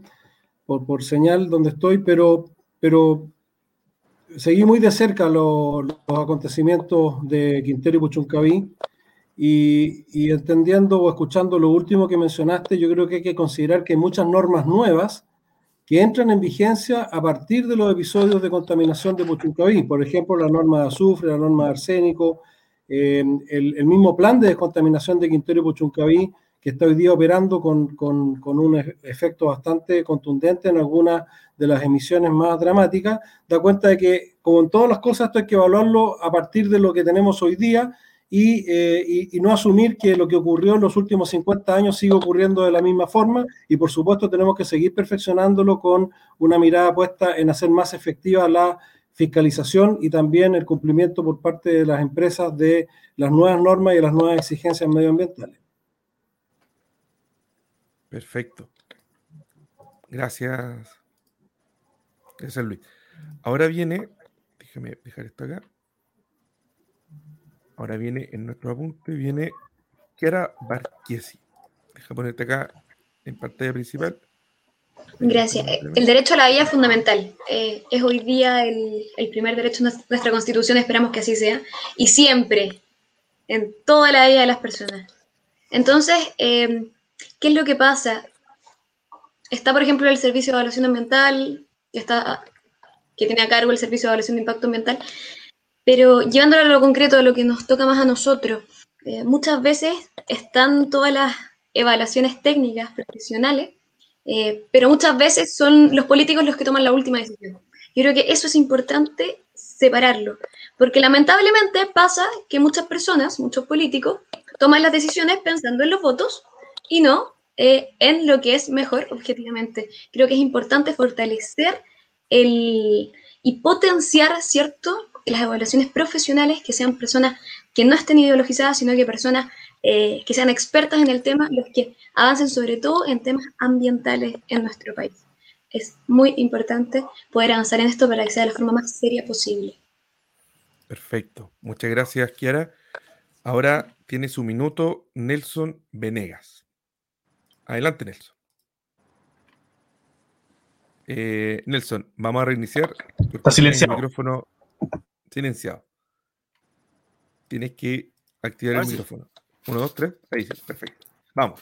por, por, señal donde estoy, pero, pero seguí muy de cerca los, acontecimientos de Quintero y Puchuncaví y, entendiendo o escuchando lo último que mencionaste, yo creo que hay que considerar que hay muchas normas nuevas que entran en vigencia a partir de los episodios de contaminación de Puchuncaví. Por ejemplo, la norma de azufre, la norma de arsénico, eh, el, el, mismo plan de descontaminación de Quintero y Puchuncaví que está hoy día operando con, un efecto bastante contundente en algunas de las emisiones más dramáticas, da cuenta de que, como en todas las cosas, esto hay que evaluarlo a partir de lo que tenemos hoy día y, eh, no asumir que lo que ocurrió en los últimos 50 años sigue ocurriendo de la misma forma y, por supuesto, tenemos que seguir perfeccionándolo con una mirada puesta en hacer más efectiva la fiscalización y también el cumplimiento por parte de las empresas de las nuevas normas y las nuevas exigencias medioambientales. Perfecto. Gracias. Gracias, Luis. Ahora viene, déjame dejar esto acá. Ahora viene en nuestro apunte, viene Chiara Barchiesi. Deja ponerte acá en pantalla principal. Gracias. El derecho a la vida es fundamental. Eh, es hoy día el, primer derecho de nuestra constitución, esperamos que así sea, y siempre, en toda la vida de las personas. Entonces, eh, ¿Qué es lo que pasa? Está, por ejemplo, el servicio de evaluación ambiental, está, que tiene a cargo el servicio de evaluación de impacto ambiental, pero llevándolo a lo concreto, a lo que nos toca más a nosotros, eh, muchas veces están todas las evaluaciones técnicas, profesionales, eh, pero muchas veces son los políticos los que toman la última decisión. Yo creo que eso es importante separarlo, porque lamentablemente pasa que muchas personas, muchos políticos, toman las decisiones pensando en los votos y no eh, en lo que es mejor objetivamente. Creo que es importante fortalecer el, y potenciar, ¿cierto?, las evaluaciones profesionales, que sean personas que no estén ideologizadas, sino que personas eh, que sean expertas en el tema, los que avancen sobre todo en temas ambientales en nuestro país. Es muy importante poder avanzar en esto para que sea de la forma más seria posible. Perfecto. Muchas gracias, Kiara. Ahora tiene su minuto Nelson Venegas. Adelante, Nelson. Eh, Nelson, vamos a reiniciar. Está silenciado. El micrófono silenciado. Tienes que activar el micrófono. Uno, dos, tres. Ahí sí, perfecto. Vamos.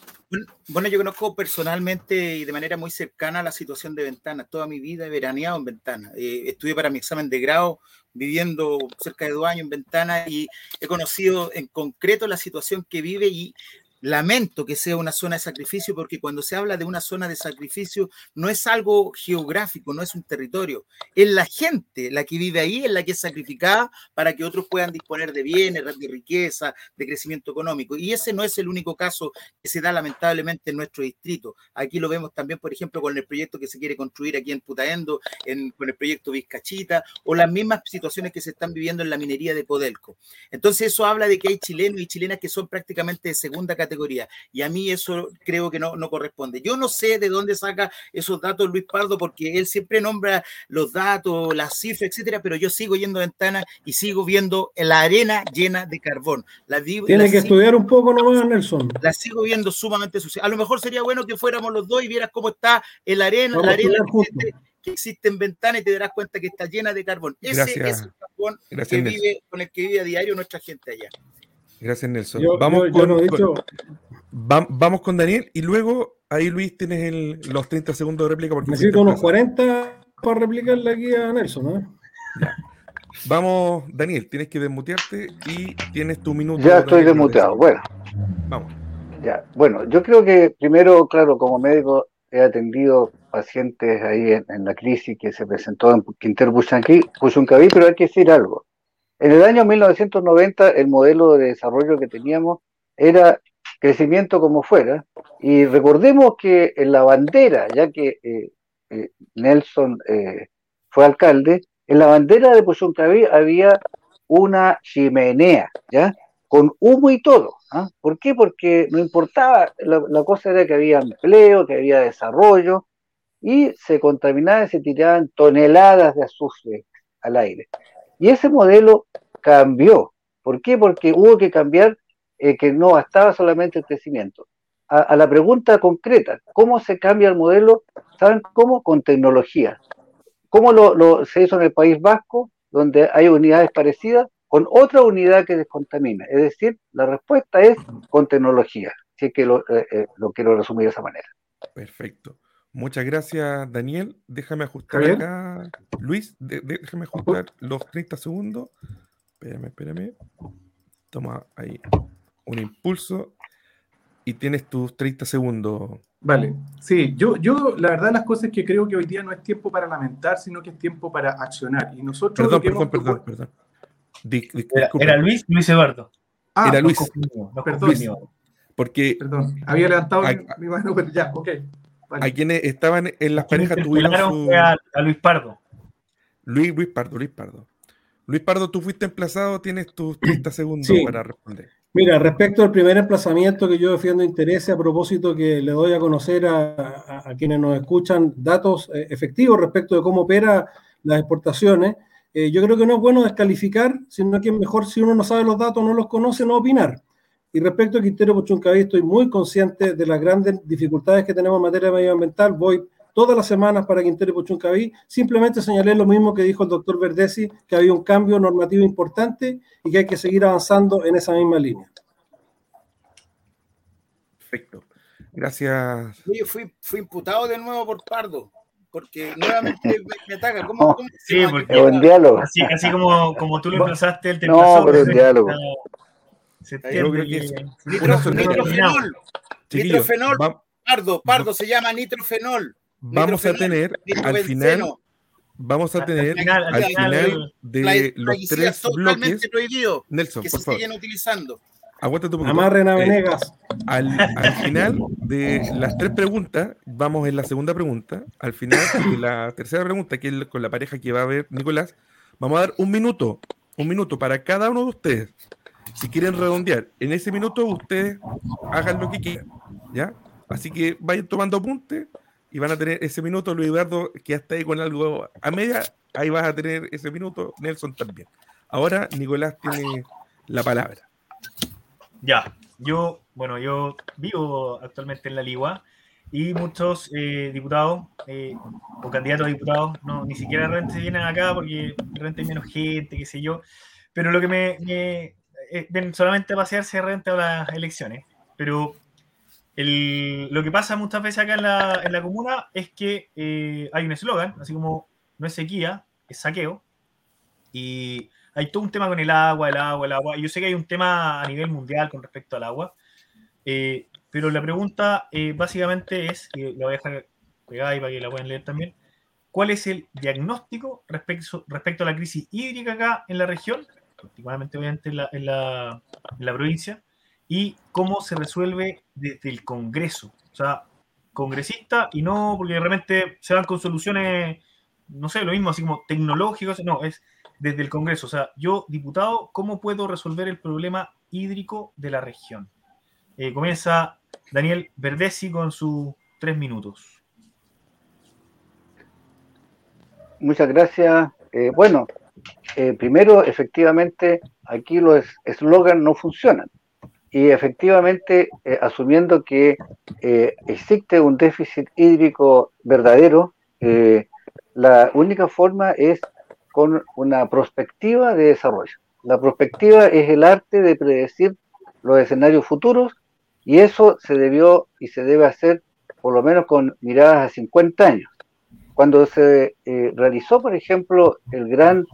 Bueno, yo conozco personalmente y de manera muy cercana la situación de Ventana. Toda mi vida he veraneado en Ventana. Eh, estudié para mi examen de grado viviendo cerca de dos años en Ventana y he conocido en concreto la situación que vive y Lamento que sea una zona de sacrificio porque cuando se habla de una zona de sacrificio no es algo geográfico, no es un territorio, es la gente la que vive ahí, es la que es sacrificada para que otros puedan disponer de bienes, de riqueza, de crecimiento económico. Y ese no es el único caso que se da lamentablemente en nuestro distrito. Aquí lo vemos también, por ejemplo, con el proyecto que se quiere construir aquí en Putaendo, en, con el proyecto Vizcachita, o las mismas situaciones que se están viviendo en la minería de Codelco. Entonces eso habla de que hay chilenos y chilenas que son prácticamente de segunda categoría categoría. Y a mí eso creo que no, no corresponde. Yo no sé de dónde saca esos datos Luis Pardo, porque él siempre nombra los datos, las cifras, etcétera, pero yo sigo yendo a ventanas y sigo viendo la arena llena de carbón. La, Tiene que estudiar un poco nomás, Nelson. La sigo viendo sumamente sucia. A lo mejor sería bueno que fuéramos los dos y vieras cómo está el arena, la arena que existe, en ventanas y te darás cuenta que está llena de carbón. Ese es el carbón que vive, con el que vive a diario nuestra gente allá. Gracias, Nelson. vamos, con, vamos con Daniel y luego ahí, Luis, tienes los 30 segundos de réplica. Porque Necesito unos 40 para replicarle aquí a Nelson. ¿eh? Vamos, Daniel, tienes que desmutearte y tienes tu minuto. Ya estoy desmuteado. Bueno. Vamos. Ya, bueno, yo creo que primero, claro, como médico he atendido pacientes ahí en, la crisis que se presentó en Quintero Puchuncaví, pero hay que decir algo. En el año 1990 el modelo de desarrollo que teníamos era crecimiento como fuera, y recordemos que en la bandera, ya que eh, eh, Nelson eh, fue alcalde, en la bandera de Puchuncaví había una chimenea, ¿ya? Con humo y todo. ¿ah? ¿Por qué? Porque no importaba, la, la, cosa era que había empleo, que había desarrollo, y se contaminaban y se tiraban toneladas de azufre al aire. Y ese modelo cambió. ¿Por qué? Porque hubo que cambiar eh, que no bastaba solamente el crecimiento. A, la pregunta concreta, ¿cómo se cambia el modelo? ¿Saben cómo? Con tecnología. ¿Cómo lo, se hizo en el País Vasco, donde hay unidades parecidas, con otra unidad que descontamina? Es decir, la respuesta es con tecnología. Así que lo, eh, eh, lo quiero resumir de esa manera. Perfecto. Muchas gracias, Daniel. Déjame ajustar acá. Luis, déjame ajustar los 30 segundos. Espérame, espérame. Toma ahí un impulso y tienes tus 30 segundos. Vale, sí, yo, yo la verdad las cosas es que creo que hoy día no es tiempo para lamentar, sino que es tiempo para accionar. Y nosotros... Perdón, perdón, perdón, perdón, era, Luis, Luis Eduardo. Ah, era Luis. perdón. porque... Perdón, había levantado mi mano, pero ya, ok. A quienes estaban en las parejas tuvieron su... a, Luis Pardo. Luis, Luis Pardo, Luis Pardo. Luis Pardo, tú fuiste emplazado, tienes tus 30 segundos para responder. Mira, respecto al primer emplazamiento que yo defiendo interés, a propósito que le doy a conocer a, quienes nos escuchan datos eh, efectivos respecto de cómo opera las exportaciones, eh, yo creo que no es bueno descalificar, sino que es mejor si uno no sabe los datos, no los conoce, no opinar. Y respecto a Quintero Puchuncaví, estoy muy consciente de las grandes dificultades que tenemos en materia medioambiental. Voy todas las semanas para Quintero Puchuncaví. Simplemente señalé lo mismo que dijo el doctor Verdesi, que había un cambio normativo importante y que hay que seguir avanzando en esa misma línea. Perfecto. Gracias. Yo fui, fui imputado de nuevo por Pardo porque nuevamente me, ataca. ¿Cómo, cómo sí, porque es un diálogo. Así, así como, como tú lo empezaste, el No, pero es un diálogo. Se, nitrofenol, Pardo, Pardo, se llama nitrofenol. Vamos a tener al final, vamos a tener al final, de los tres bloques. Prohibido Nelson, que por se favor. siguen utilizando. Aguántate un poquito. Amarren a eh, Venegas. al, al, final de las tres preguntas, vamos en la segunda pregunta. Al final de la tercera pregunta, que es con la pareja que va a ver Nicolás, vamos a dar un minuto, un minuto para cada uno de ustedes. Si quieren redondear, en ese minuto ustedes hagan lo que quieran, ¿ya? Así que vayan tomando apuntes y van a tener ese minuto, Luis Eduardo, que hasta ahí con algo a media, ahí vas a tener ese minuto, Nelson también. Ahora Nicolás tiene la palabra. Ya, yo, bueno, yo vivo actualmente en la Ligua y muchos eh, diputados eh, o candidatos a diputados no, ni siquiera realmente vienen acá porque realmente hay menos gente, qué sé yo, pero lo que me, ven solamente a pasearse realmente a las elecciones, pero lo que pasa muchas veces acá en la, en la comuna es que eh, hay un eslogan, así como no es sequía, es saqueo. Y hay todo un tema con el agua, el agua, el agua. Y yo sé que hay un tema a nivel mundial con respecto al agua. Eh, pero la pregunta eh, básicamente es, y la voy a dejar pegada ahí para que la puedan leer también, ¿cuál es el diagnóstico respecto, respecto a la crisis hídrica acá en la región, particularmente obviamente en la, la, provincia? y cómo se resuelve desde el Congreso. O sea, congresista y no porque realmente se van con soluciones, no sé, lo mismo, así como tecnológicos, no, es desde el Congreso. O sea, yo, diputado, ¿cómo puedo resolver el problema hídrico de la región? Eh, comienza Daniel Verdesi con sus tres minutos. Muchas gracias. Eh, bueno, eh, primero, efectivamente, aquí los eslogans no funcionan y efectivamente, eh, asumiendo que eh, existe un déficit hídrico verdadero, eh, la única forma es con una perspectiva de desarrollo. La perspectiva es el arte de predecir los escenarios futuros y eso se debió y se debe hacer por lo menos con miradas a 50 años. Cuando se realizó, por ejemplo, el gran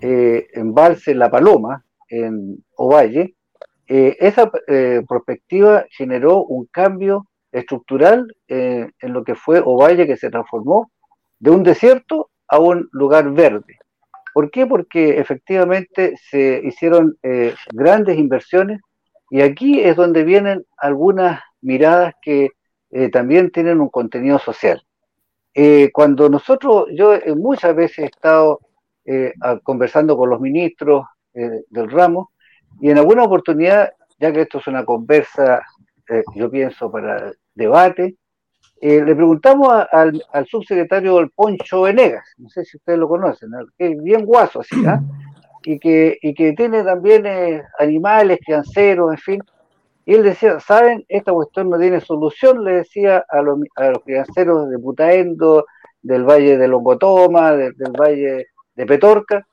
embalse La Paloma en Ovalle, eh, esa eh, perspectiva generó un cambio estructural eh, en lo que fue Ovalle, que se transformó de un desierto a un lugar verde. ¿Por qué? Porque efectivamente se hicieron grandes inversiones y aquí es donde vienen algunas miradas que también tienen un contenido social. cuando nosotros, yo muchas veces he estado conversando con los ministros del ramo, y en alguna oportunidad, ya que esto es una conversa, eh, yo pienso, para debate, eh, le preguntamos al, subsecretario del Poncho Venegas, no sé si ustedes lo conocen, que es bien guaso así, ¿ah? y, que, y que tiene también eh, animales, crianceros, en fin. Y él decía, ¿saben? Esta cuestión no tiene solución, le decía a los, a los crianceros de Putaendo, del Valle de Longotoma, del Valle de Petorca,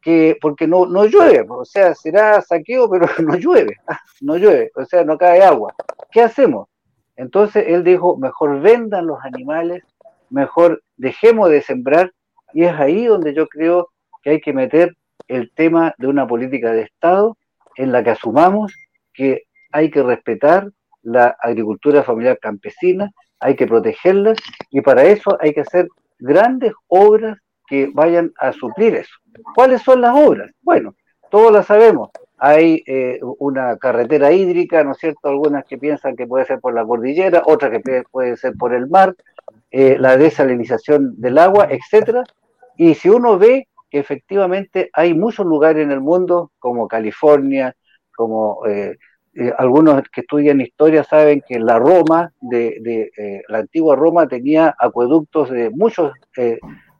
que porque no, no llueve, o sea, será saqueo, pero no llueve, no llueve, o sea, no cae agua. ¿Qué hacemos? Entonces él dijo, mejor vendan los animales, mejor dejemos de sembrar, y es ahí donde yo creo que hay que meter el tema de una política de Estado en la que asumamos que hay que respetar la agricultura familiar campesina, hay que protegerla, y para eso hay que hacer grandes obras que vayan a suplir eso. ¿Cuáles son las obras? Bueno, todos las sabemos. Hay eh, una carretera hídrica, ¿no es cierto? Algunas que piensan que puede ser por la cordillera, otras que puede ser por el mar, eh, la desalinización del agua, etcétera. Y si uno ve que efectivamente hay muchos lugares en el mundo, como California, como eh, algunos que estudian historia saben que la Roma, de, la antigua Roma, tenía acueductos de muchos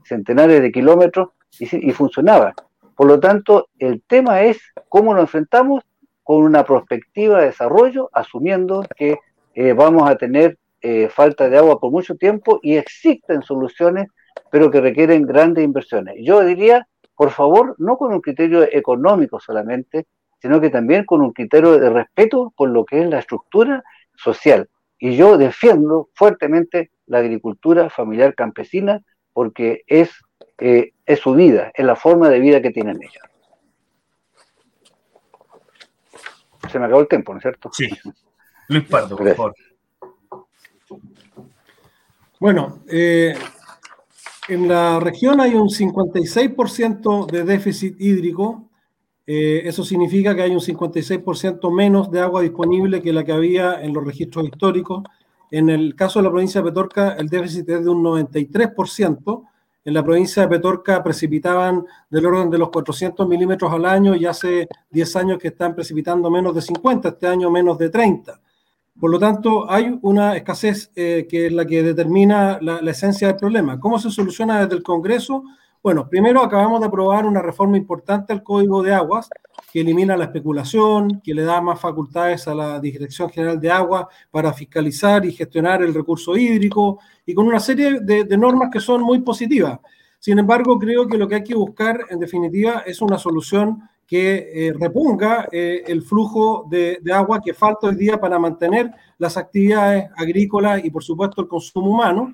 centenares de kilómetros y, funcionaba. Por lo tanto, el tema es cómo nos enfrentamos con una perspectiva de desarrollo, asumiendo que eh, vamos a tener eh, falta de agua por mucho tiempo y existen soluciones, pero que requieren grandes inversiones. Yo diría, por favor, no con un criterio económico solamente, sino que también con un criterio de respeto por lo que es la estructura social. Y yo defiendo fuertemente la agricultura familiar campesina porque es, eh, es su vida, es la forma de vida que tienen ellos. Se me acabó el tiempo, ¿no es cierto? Sí. Luis Pardo, por favor. Bueno, eh, en la región hay un 56% de déficit hídrico. Eh, eso significa que hay un 56% menos de agua disponible que la que había en los registros históricos. En el caso de la provincia de Petorca, el déficit es de un 93%. En la provincia de Petorca precipitaban del orden de los 400 milímetros al año y hace 10 años que están precipitando menos de 50, este año menos de 30. Por lo tanto, hay una escasez eh, que es la que determina la, esencia del problema. ¿Cómo se soluciona desde el Congreso? Bueno, primero acabamos de aprobar una reforma importante al Código de Aguas que elimina la especulación, que le da más facultades a la Dirección General de Agua para fiscalizar y gestionar el recurso hídrico y con una serie de normas que son muy positivas. Sin embargo, creo que lo que hay que buscar, en definitiva, es una solución que eh, reponga eh, el flujo de, agua que falta hoy día para mantener las actividades agrícolas y, por supuesto, el consumo humano.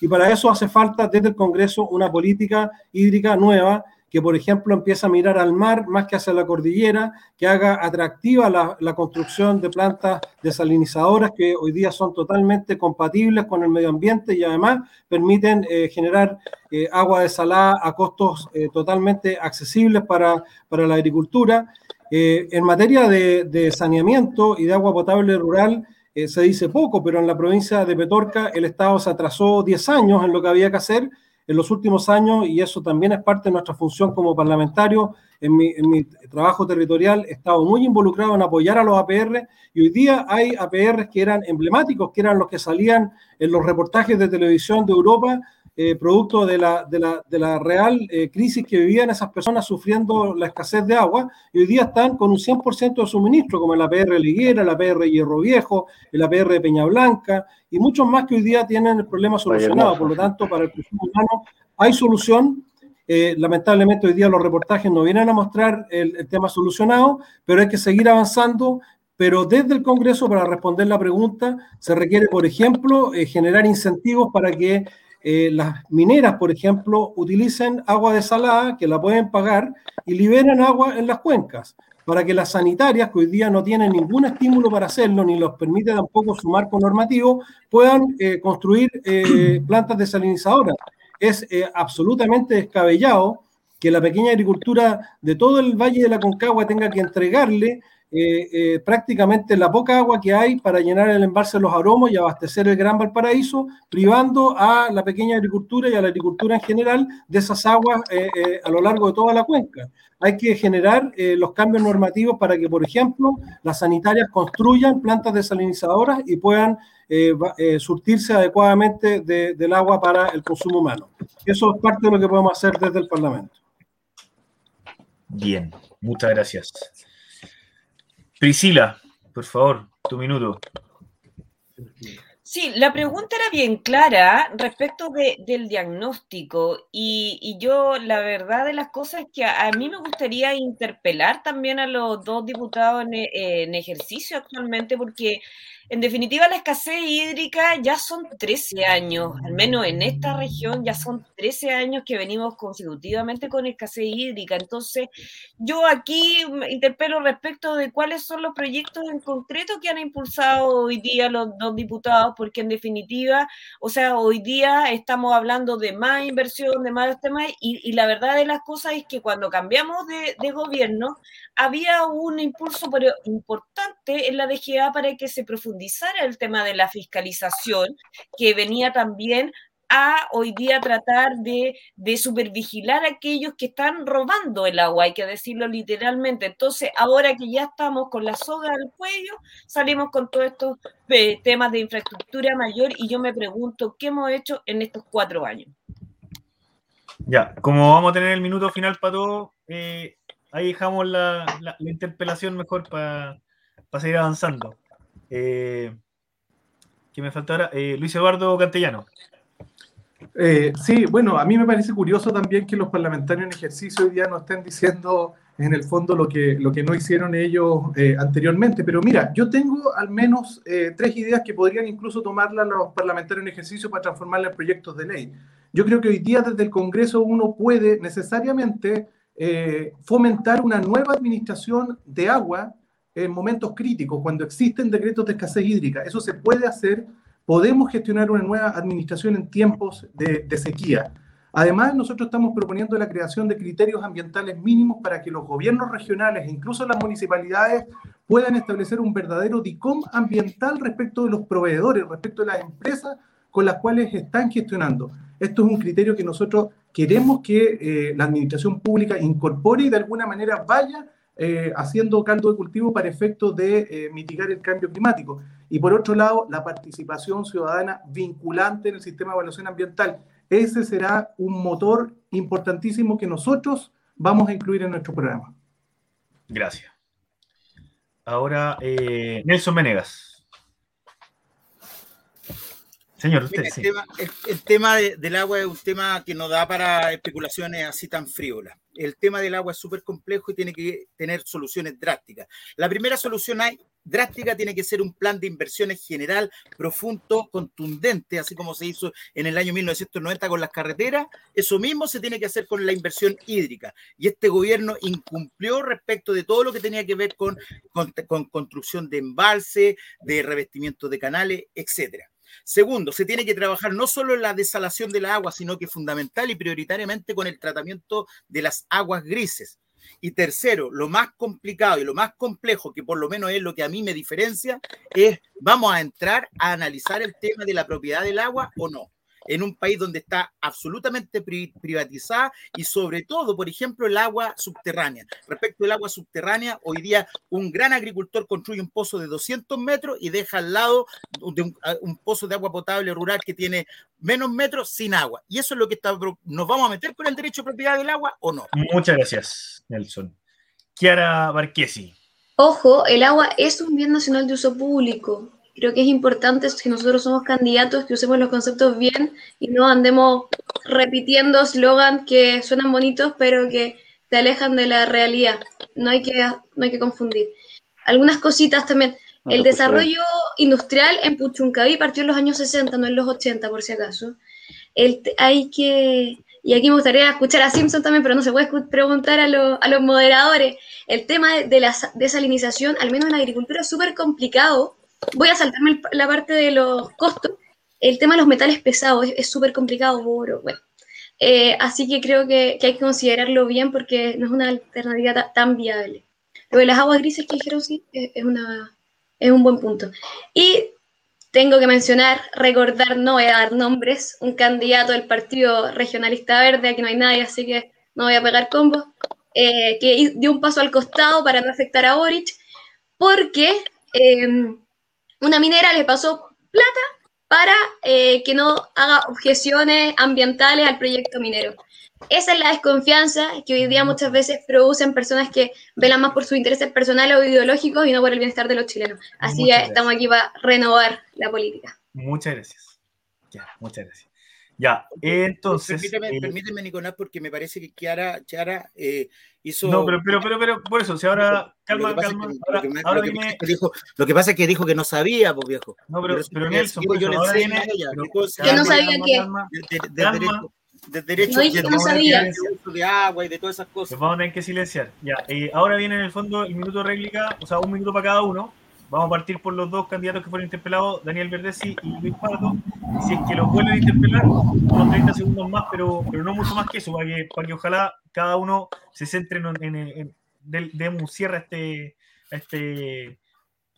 Y para eso hace falta desde el Congreso una política hídrica nueva que, por ejemplo, empiece a mirar al mar más que hacia la cordillera, que haga atractiva la, construcción de plantas desalinizadoras que hoy día son totalmente compatibles con el medio ambiente y además permiten eh, generar eh, agua desalada a costos eh, totalmente accesibles para, para la agricultura. en materia de, saneamiento y de agua potable rural, se dice poco, pero en la provincia de Petorca el Estado se atrasó 10 años en lo que había que hacer en los últimos años, y eso también es parte de nuestra función como parlamentario, en mi, en mi, trabajo territorial he estado muy involucrado en apoyar a los APR y hoy día hay APR que eran emblemáticos, que eran los que salían en los reportajes de televisión de Europa eh, producto de la, de la, de la real eh, crisis que vivían esas personas sufriendo la escasez de agua, y hoy día están con un 100% de suministro, como el APR Liguera, el APR Hierro Viejo, el APR de Peña Blanca, y muchos más que hoy día tienen el problema solucionado. Por lo tanto, para el consumo humano hay solución. Eh, lamentablemente hoy día los reportajes no vienen a mostrar el, el tema solucionado, pero hay que seguir avanzando pero desde el Congreso, para responder la pregunta, se requiere, por ejemplo, eh, generar incentivos para que eh, las mineras, por ejemplo, utilicen agua desalada que la pueden pagar y liberen agua en las cuencas para que las sanitarias, que hoy día no tienen ningún estímulo para hacerlo, ni los permite tampoco su marco normativo, puedan eh, construir eh, plantas desalinizadoras. Es absolutamente descabellado que la pequeña agricultura de todo el Valle de la Concagua tenga que entregarle eh, eh, prácticamente la poca agua que hay para llenar el embalse de los aromos y abastecer el Gran Valparaíso, privando a la pequeña agricultura y a la agricultura en general de esas aguas eh, a lo largo de toda la cuenca. Hay que generar los cambios normativos para que, por ejemplo, las sanitarias construyan plantas desalinizadoras y puedan surtirse adecuadamente del agua para el consumo humano. Eso es parte de lo que podemos hacer desde el Parlamento. Bien, muchas gracias. Priscila, por favor, tu minuto. Sí, la pregunta era bien clara respecto del diagnóstico y, yo la verdad de las cosas es que a, mí me gustaría interpelar también a los dos diputados en ejercicio actualmente porque en definitiva, la escasez hídrica ya son 13 años, al menos en esta región ya son 13 años que venimos consecutivamente con escasez hídrica. Entonces, yo aquí interpelo respecto de cuáles son los proyectos en concreto que han impulsado hoy día los dos diputados, porque en definitiva, o sea, hoy día estamos hablando de más inversión, de más temas, y, la verdad de las cosas es que cuando cambiamos de, de gobierno, había un impulso importante en la DGA para que se profundizara el tema de la fiscalización, que venía también a hoy día tratar de, de supervigilar a aquellos que están robando el agua, hay que decirlo literalmente. Entonces, ahora que ya estamos con la soga al cuello, salimos con todos estos eh, temas de infraestructura mayor y yo me pregunto, ¿qué hemos hecho en estos cuatro años? Ya, como vamos a tener el minuto final para todo, eh, ahí dejamos la, interpelación mejor para seguir avanzando. Eh, ¿Qué me falta ahora? Eh, Luis Eduardo Cantellano. Eh, sí, bueno, a mí me parece curioso también que los parlamentarios en ejercicio hoy día no estén diciendo en el fondo lo que, lo que no hicieron ellos anteriormente. Pero mira, yo tengo al menos tres ideas que podrían incluso tomarlas los parlamentarios en ejercicio para transformarlas en proyectos de ley. Yo creo que hoy día desde el Congreso uno puede necesariamente eh, fomentar una nueva administración de agua en momentos críticos, cuando existen decretos de escasez hídrica. Eso se puede hacer podemos gestionar una nueva administración en tiempos de, de sequía. Además, nosotros estamos proponiendo la creación de criterios ambientales mínimos para que los gobiernos regionales e incluso las municipalidades puedan establecer un verdadero DICOM ambiental respecto de los proveedores, respecto de las empresas con las cuales están gestionando. Esto es un criterio que nosotros queremos que eh, la administración pública incorpore y de alguna manera vaya eh, haciendo caldo de cultivo para efectos de eh, mitigar el cambio climático. Y por otro lado, la participación ciudadana vinculante en el sistema de evaluación ambiental. Ese será un motor importantísimo que nosotros vamos a incluir en nuestro programa. Gracias. Ahora, Nelson Menegas. Señor, usted. El tema, del agua es un tema que no da para especulaciones así tan frívolas. El tema del agua es súper complejo y tiene que tener soluciones drásticas. La primera solución hay, drástica tiene que ser un plan de inversiones general, profundo, contundente, así como se hizo en el año 1990 con las carreteras. Eso mismo se tiene que hacer con la inversión hídrica. Y este gobierno incumplió respecto de todo lo que tenía que ver con, con, con construcción de embalse, de revestimiento de canales, etcétera. Segundo, se tiene que trabajar no solo en la desalación de la agua, sino que fundamental y prioritariamente con el tratamiento de las aguas grises. Y tercero, lo más complicado y lo más complejo, que por lo menos es lo que a mí me diferencia, es vamos a entrar a analizar el tema de la propiedad del agua o no en un país donde está absolutamente privatizada y sobre todo, por ejemplo, el agua subterránea. Respecto al agua subterránea, hoy día un gran agricultor construye un pozo de 200 metros y deja al lado de un, pozo de agua potable rural que tiene menos metros sin agua. Y eso es lo que está... ¿Nos vamos a meter con el derecho de propiedad del agua o no? Muchas gracias, Nelson. Chiara Barquesi. Ojo, el agua es un bien nacional de uso público creo que es importante si nosotros somos candidatos que usemos los conceptos bien y no andemos repitiendo eslogan que suenan bonitos pero que te alejan de la realidad. No hay que, no hay que confundir. Algunas cositas también. el desarrollo industrial en Puchuncaví partió en los años 60, no en los 80 por si acaso. El, hay que, y aquí me gustaría escuchar a Simpson también, pero no se puede preguntar a, a los moderadores. El tema de, de la desalinización, al menos en la agricultura, es súper complicado voy a saltarme la parte de los costos. El tema de los metales pesados es súper complicado, bueno. Eh, así que creo que, hay que considerarlo bien porque no es una alternativa tan viable. Lo de las aguas grises que dijeron sí, es, una, es un buen punto. Y tengo que mencionar, recordar, no voy a dar nombres, un candidato del Partido Regionalista Verde, aquí no hay nadie, así que no voy a pegar combos, eh, que dio un paso al costado para no afectar a Boric, porque eh, una minera le pasó plata para eh, que no haga objeciones ambientales al proyecto minero. Esa es la desconfianza que hoy día muchas veces producen personas que velan más por sus intereses personales o ideológicos y no por el bienestar de los chilenos. Así que estamos aquí para renovar la política. Muchas gracias. Ya, muchas gracias. Ya, entonces. Permíteme, eh, permíteme, Nicolás, porque me parece que Chiara, Chiara eh, hizo. No, pero, pero, pero, pero, por eso, si ahora. Calma, calma. Ahora, viene. Lo que pasa es que dijo que no sabía, pues viejo. No, pero, pero, Nelson, yo le enseño Que no sabía qué. De, derecho, de no, no sabía. de de agua y de todas esas cosas. vamos a tener que silenciar. Ya, eh, ahora viene en el fondo el minuto de réplica, o sea, un minuto para cada uno. Vamos a partir por los dos candidatos que fueron interpelados, Daniel Verdesi y Luis Pardo. Si es que los vuelven a interpelar, unos 30 segundos más, pero, pero no mucho más que eso, para que, ojalá cada uno se centre en, en, demos un cierre a este, este,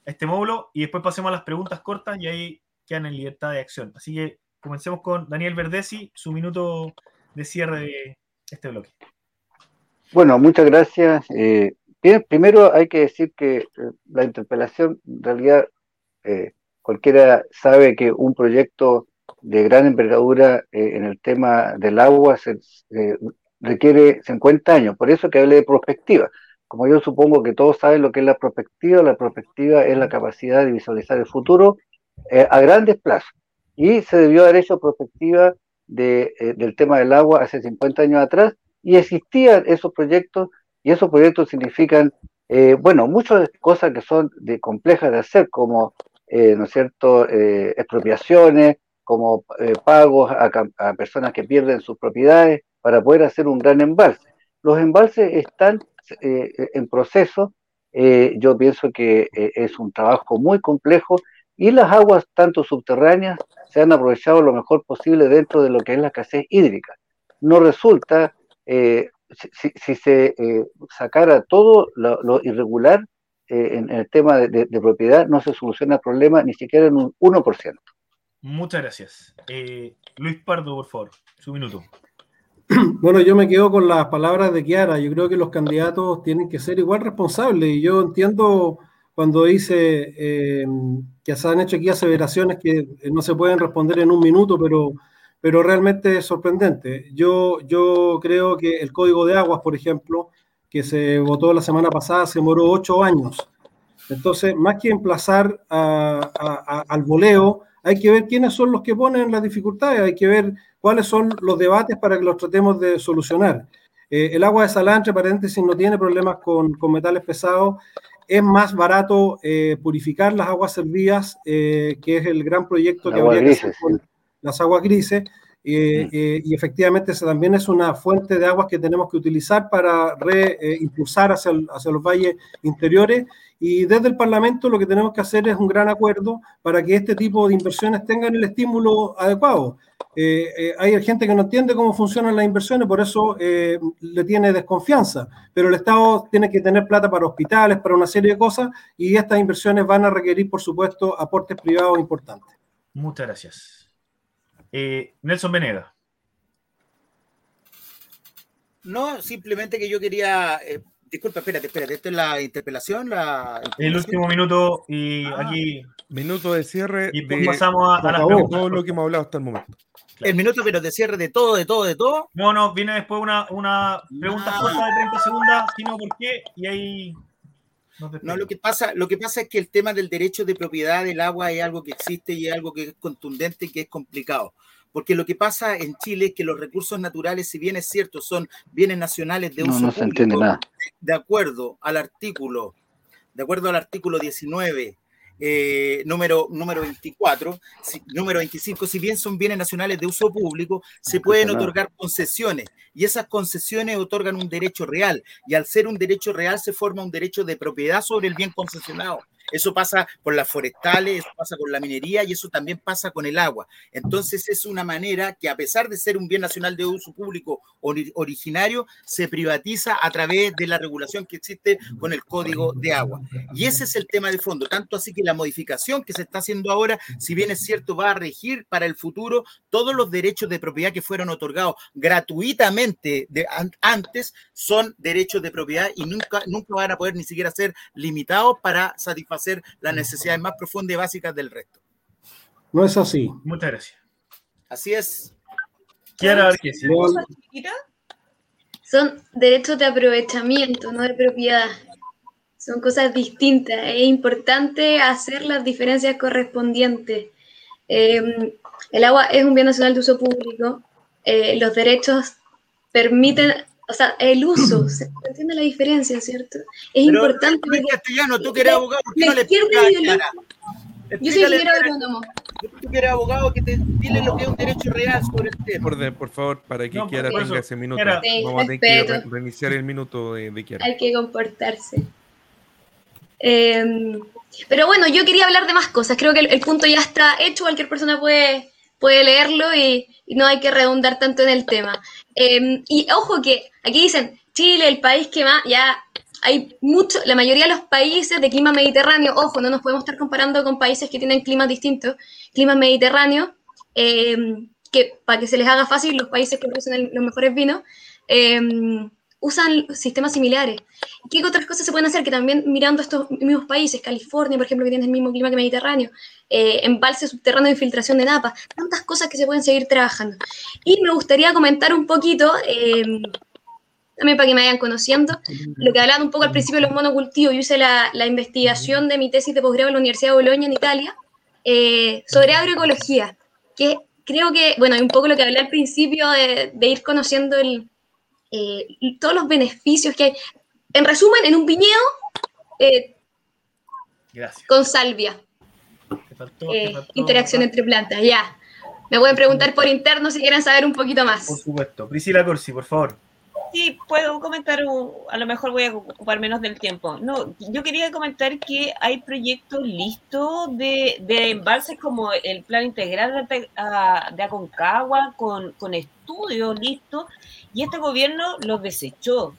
este módulo y después pasemos a las preguntas cortas y ahí quedan en libertad de acción. Así que comencemos con Daniel Verdesi, su minuto de cierre de este bloque. Bueno, muchas gracias. Eh, Primero hay que decir que eh, la interpelación, en realidad, eh, cualquiera sabe que un proyecto de gran envergadura eh, en el tema del agua requiere 50 años, por eso que hablé de prospectiva. Como yo supongo que todos saben lo que es la prospectiva, la prospectiva es la capacidad de visualizar el futuro a grandes plazos. Y se debió haber hecho prospectiva de, del tema del agua hace 50 años atrás y existían esos proyectos y esos proyectos significan, eh, bueno, muchas cosas que son complejas de hacer, como, eh, ¿no es cierto?, eh, expropiaciones, como pagos a, personas que pierden sus propiedades para poder hacer un gran embalse. Los embalses están en proceso, yo pienso que es un trabajo muy complejo y las aguas, tanto subterráneas, se han aprovechado lo mejor posible dentro de lo que es la escasez hídrica. No resulta, si, se eh, sacara todo lo, irregular eh, en, el tema de, propiedad, no se soluciona el problema ni siquiera en un 1%. Muchas gracias. Luis Pardo, por favor, su minuto. Bueno, yo me quedo con las palabras de Kiara. Yo creo que los candidatos tienen que ser igual responsables. Y yo entiendo cuando dice eh, que se han hecho aquí aseveraciones que no se pueden responder en un minuto, pero, pero realmente es sorprendente. Yo, yo creo que el Código de Aguas, por ejemplo, que se votó la semana pasada, se demoró ocho años. Entonces, más que emplazar al voleo, hay que ver quiénes son los que ponen las dificultades, hay que ver cuáles son los debates para que los tratemos de solucionar. Eh, el agua de Salantre, paréntesis, no tiene problemas con, metales pesados. Es más barato eh, purificar las aguas servidas, eh, que es el gran proyecto que habría que hacer con las aguas grises. Mm. y efectivamente esa también es una fuente de aguas que tenemos que utilizar para reimpulsar hacia, hacia los valles interiores y desde el Parlamento lo que tenemos que hacer es un gran acuerdo para que este tipo de inversiones tengan el estímulo adecuado. Eh, eh, hay gente que no entiende cómo funcionan las inversiones, por eso eh, le tiene desconfianza, pero el Estado tiene que tener plata para hospitales, para una serie de cosas, y estas inversiones van a requerir, por supuesto, aportes privados importantes. Muchas gracias. Nelson Venega. No, simplemente que yo quería Disculpa, espérate, espérate. ¿Esto es la interpelación? La El último minuto y ah. aquí. Minuto de cierre. Y de, pasamos a, todo lo que hemos hablado hasta el momento. El minuto, pero de cierre de todo, de todo, de todo. No, no, viene después una, una pregunta ah. corta de 30 segundos, no por qué, y ahí. No, lo que, pasa, lo que pasa es que el tema del derecho de propiedad del agua es algo que existe y es algo que es contundente y que es complicado. Porque lo que pasa en Chile es que los recursos naturales, si bien es cierto, son bienes nacionales de uso público, de acuerdo al artículo, de acuerdo al artículo 19, eh, número, número 24, número 25, si bien son bienes nacionales de uso público, se pueden otorgar concesiones y esas concesiones otorgan un derecho real y al ser un derecho real se forma un derecho de propiedad sobre el bien concesionado. Eso pasa con las forestales, eso pasa con la minería y eso también pasa con el agua. Entonces es una manera que a pesar de ser un bien nacional de uso público originario, se privatiza a través de la regulación que existe con el Código de Agua. Y ese es el tema de fondo, tanto así que la modificación que se está haciendo ahora, si bien es cierto, va a regir para el futuro todos los derechos de propiedad que fueron otorgados gratuitamente antes, son derechos de propiedad y nunca, nunca van a poder ni siquiera ser limitados para satisfacer hacer las necesidades más profundas y básicas del resto. No es así. Muchas gracias. Así es. Quiero ver qué Son derechos de aprovechamiento, no de propiedad. Son cosas distintas. Es importante hacer las diferencias correspondientes. Em, el agua es un bien nacional de uso público. Eh, los derechos permiten o sea, el uso, se entiende la diferencia, ¿cierto? Es importante. En castellano, tú que eres abogado, ¿por qué no le Yo soy ingeniero agrónomo. Tú que eres abogado, que te dile lo que es un derecho real sobre el tema. Por, por favor, para que quiera tenga ese minuto. Vamos a tener que reiniciar el minuto de, de Kiara. Hay que comportarse. Em, pero bueno, yo quería hablar de más cosas. Creo que el, punto ya está hecho. Cualquier persona puede, puede leerlo y, no hay que redundar tanto en el tema. Em, y ojo que aquí dicen, Chile, el país que más, ya hay mucho, la mayoría de los países de clima mediterráneo, ojo, no nos podemos estar comparando con países que tienen climas distintos, clima mediterráneo, em, que para que se les haga fácil, los países que producen los mejores vinos, em, usan sistemas similares. ¿Qué otras cosas se pueden hacer? Que también mirando estos mismos países, California, por ejemplo, que tiene el mismo clima que Mediterráneo, eh, embalse subterráneo de infiltración de napa, tantas cosas que se pueden seguir trabajando. Y me gustaría comentar un poquito, eh, también para que me vayan conociendo, lo que hablaban un poco al principio de los monocultivos. Yo hice la, investigación de mi tesis de posgrado en la Universidad de Bolonia, en Italia, eh, sobre agroecología, que creo que, bueno, un poco lo que hablé al principio de ir conociendo el eh, todos los beneficios que hay. En resumen, en un viñedo eh, con salvia. Eh, interacción entre plantas, ya. Me pueden preguntar por interno si quieren saber un poquito más. Por supuesto. Priscila Corsi, por favor. Sí, puedo comentar, a lo mejor voy a ocupar menos del tiempo. No, yo quería comentar que hay proyectos listos de, de embalses como el plan integral de, de Aconcagua con, con estudios listos y este gobierno los desechó.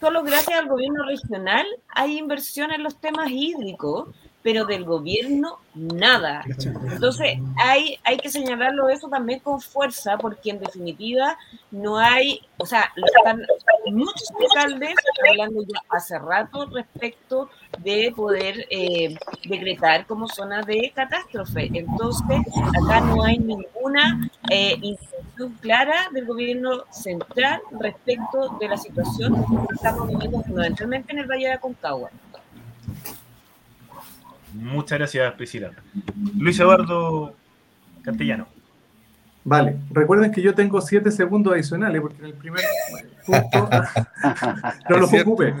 Solo gracias al gobierno regional hay inversión en los temas hídricos pero del gobierno nada. Entonces hay, hay que señalarlo eso también con fuerza, porque en definitiva no hay, o sea, están muchos alcaldes hablando ya hace rato respecto de poder eh, decretar como zona de catástrofe. Entonces, acá no hay ninguna eh, clara del gobierno central respecto de la situación que estamos viviendo fundamentalmente en el Valle de Aconcagua. Muchas gracias, Priscila. Luis Eduardo Castellano. Vale, recuerden que yo tengo siete segundos adicionales porque en el primer punto no los ocupe.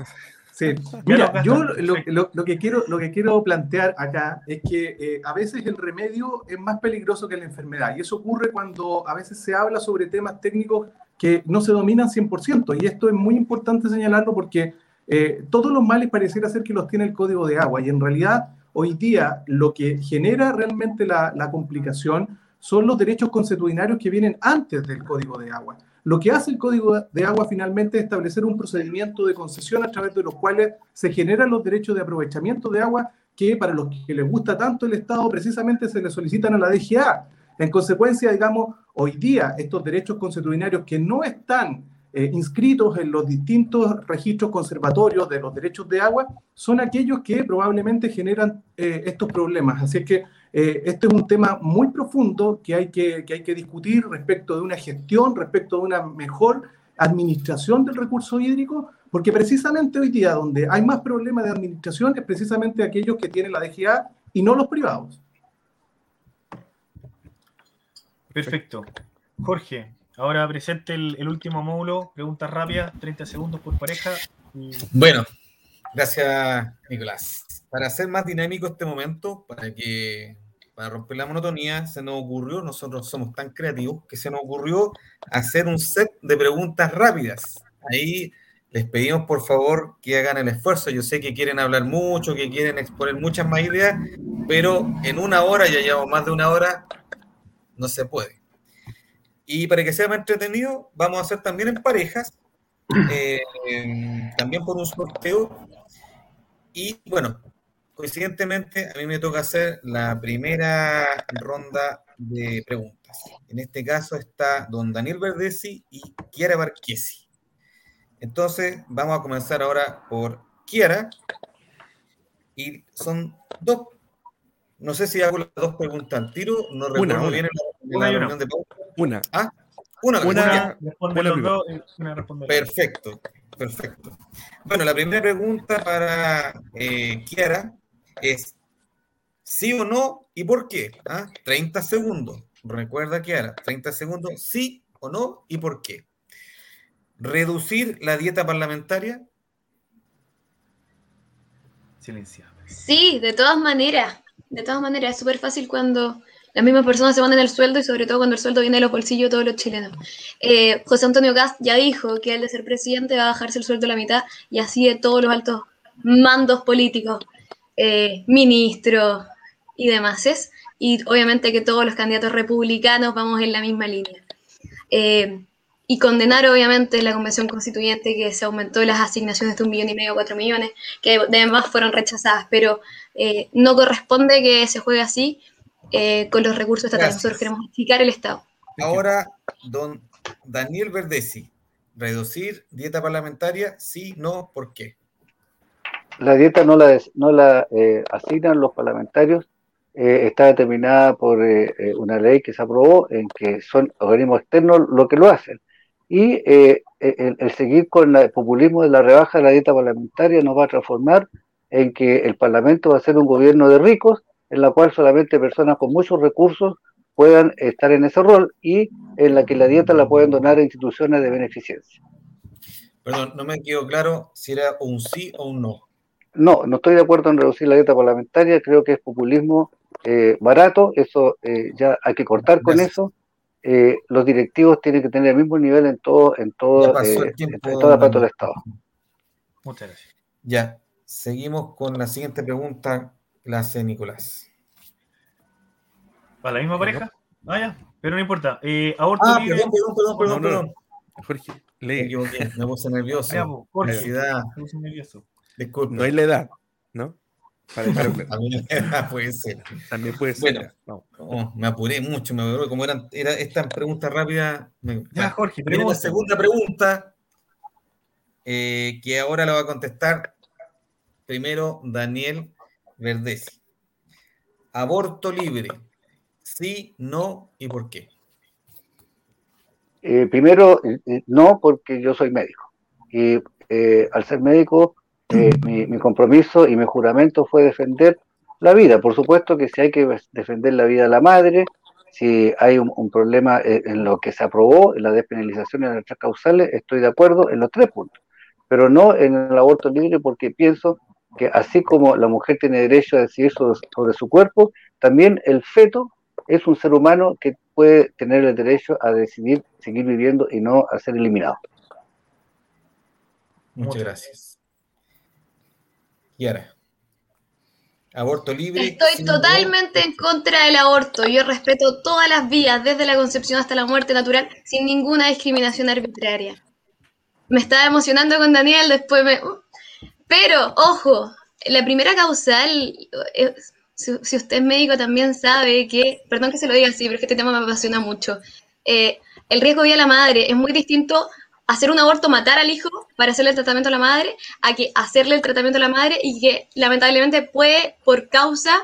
Sí. Mira, yo lo, que quiero, lo que quiero plantear acá es que eh, a veces el remedio es más peligroso que la enfermedad y eso ocurre cuando a veces se habla sobre temas técnicos que no se dominan 100% y esto es muy importante señalarlo porque eh, todos los males pareciera ser que los tiene el código de agua y en realidad hoy día lo que genera realmente la, complicación son los derechos consuetudinarios que vienen antes del Código de Agua. Lo que hace el Código de Agua finalmente es establecer un procedimiento de concesión a través de los cuales se generan los derechos de aprovechamiento de agua que para los que les gusta tanto el Estado precisamente se les solicitan a la DGA. En consecuencia, digamos, hoy día estos derechos consuetudinarios que no están eh, inscritos en los distintos registros conservatorios de los derechos de agua son aquellos que probablemente generan eh, estos problemas. Así que eh, este es un tema muy profundo que hay que, que hay que discutir respecto de una gestión, respecto de una mejor administración del recurso hídrico, porque precisamente hoy día donde hay más problemas de administración es precisamente aquellos que tienen la DGA y no los privados. Perfecto. Jorge, Ahora presente el, último módulo, preguntas rápidas, 30 segundos por pareja. Bueno, gracias Nicolás. Para hacer más dinámico este momento, para que para romper la monotonía, se nos ocurrió, nosotros somos tan creativos, que se nos ocurrió hacer un set de preguntas rápidas. Ahí les pedimos por favor que hagan el esfuerzo. Yo sé que quieren hablar mucho, que quieren exponer muchas más ideas, pero en una hora, ya llevamos más de una hora, no se puede. Y para que sea más entretenido, vamos a hacer también en parejas, eh, también por un sorteo. Y bueno, coincidentemente, a mí me toca hacer la primera ronda de preguntas. En este caso está don Daniel Verdesi y Kiara Barquesi. Entonces, vamos a comenzar ahora por Kiara. Y son dos. No sé si hago las dos preguntas al tiro. No recuerdo bien en la, reunión de una. ¿Ah? Una, una, una Perfecto, perfecto. Bueno, la primera pregunta para eh, Kiara es ¿sí o no y por qué? ¿Ah? 30 segundos. Recuerda, Kiara, 30 segundos, sí o no y por qué. ¿Reducir la dieta parlamentaria? Silenciado. Sí, de todas maneras. De todas maneras, es súper fácil cuando las mismas personas se ponen el sueldo y sobre todo cuando el sueldo viene de los bolsillos de todos los chilenos. Eh, José Antonio Gast ya dijo que él de ser presidente va a bajarse el sueldo a la mitad y así de todos los altos mandos políticos, eh, ministros y demás. Y obviamente que todos los candidatos republicanos vamos en la misma línea. Eh, y condenar obviamente la convención constituyente que se aumentó las asignaciones de un millón y medio a cuatro millones, que además fueron rechazadas, pero no corresponde que se juegue así eh, con los recursos estatales. Nosotros queremos unificar el Estado. Ahora, don Daniel Verdesi, reducir dieta parlamentaria, sí, no, ¿por qué? La dieta no la, no la eh, asignan los parlamentarios, eh, está determinada por una ley que se aprobó en que son organismos externos los que lo hacen. Y el, el, seguir con el populismo de la rebaja de la dieta parlamentaria nos va a transformar en que el Parlamento va a ser un gobierno de ricos en la cual solamente personas con muchos recursos puedan estar en ese rol y en la que la dieta la pueden donar a instituciones de beneficencia. Perdón, no me quedó claro si era un sí o un no. No, no estoy de acuerdo en reducir la dieta parlamentaria, creo que es populismo eh, barato, eso eh, ya hay que cortar con eso. eh, los directivos tienen que tener el mismo nivel en todo, en todo, eh, en toda parte del Estado. Muchas gracias. Ya, seguimos con la siguiente pregunta, la hace Nicolás. ¿Para la misma pareja? Ah, ya, pero no importa. Eh, aborto ah, perdón, perdón, perdón, perdón, Jorge, lee. Me, puse nervioso. Ya, Jorge, me puse nervioso. Disculpe. No hay la edad, ¿no? También puede ser. También puede ser. Bueno, me apuré mucho, me apuré. Como eran, era esta pregunta rápida. ya, Jorge, pero la segunda pregunta, eh, que ahora la va a contestar primero Daniel Verdesi. Aborto libre. Sí, no y por qué. Eh, primero, eh, no, porque yo soy médico. Y al ser médico, mi, compromiso y mi juramento fue defender la vida. Por supuesto que si hay que defender la vida de la madre, si hay un, problema eh, en lo que se aprobó, en la despenalización en las tres causales, estoy de acuerdo en los tres puntos, pero no en el aborto libre porque pienso que así como la mujer tiene derecho a decidir sobre, su cuerpo, también el feto es un ser humano que puede tener el derecho a decidir seguir viviendo y no a ser eliminado. Muchas gracias. Yara. Aborto libre. Estoy totalmente en contra del aborto. Yo respeto todas las vías, desde la concepción hasta la muerte natural, sin ninguna discriminación arbitraria. Me estaba emocionando con Daniel, después me... Pero, ojo, la primera causal, eh, si, usted es médico también sabe que, perdón que se lo diga así, pero es que este tema me apasiona mucho, eh, el riesgo de vida a la madre es muy distinto hacer un aborto, matar al hijo para hacerle el tratamiento a la madre, a que hacerle el tratamiento a la madre y que lamentablemente puede, por causa,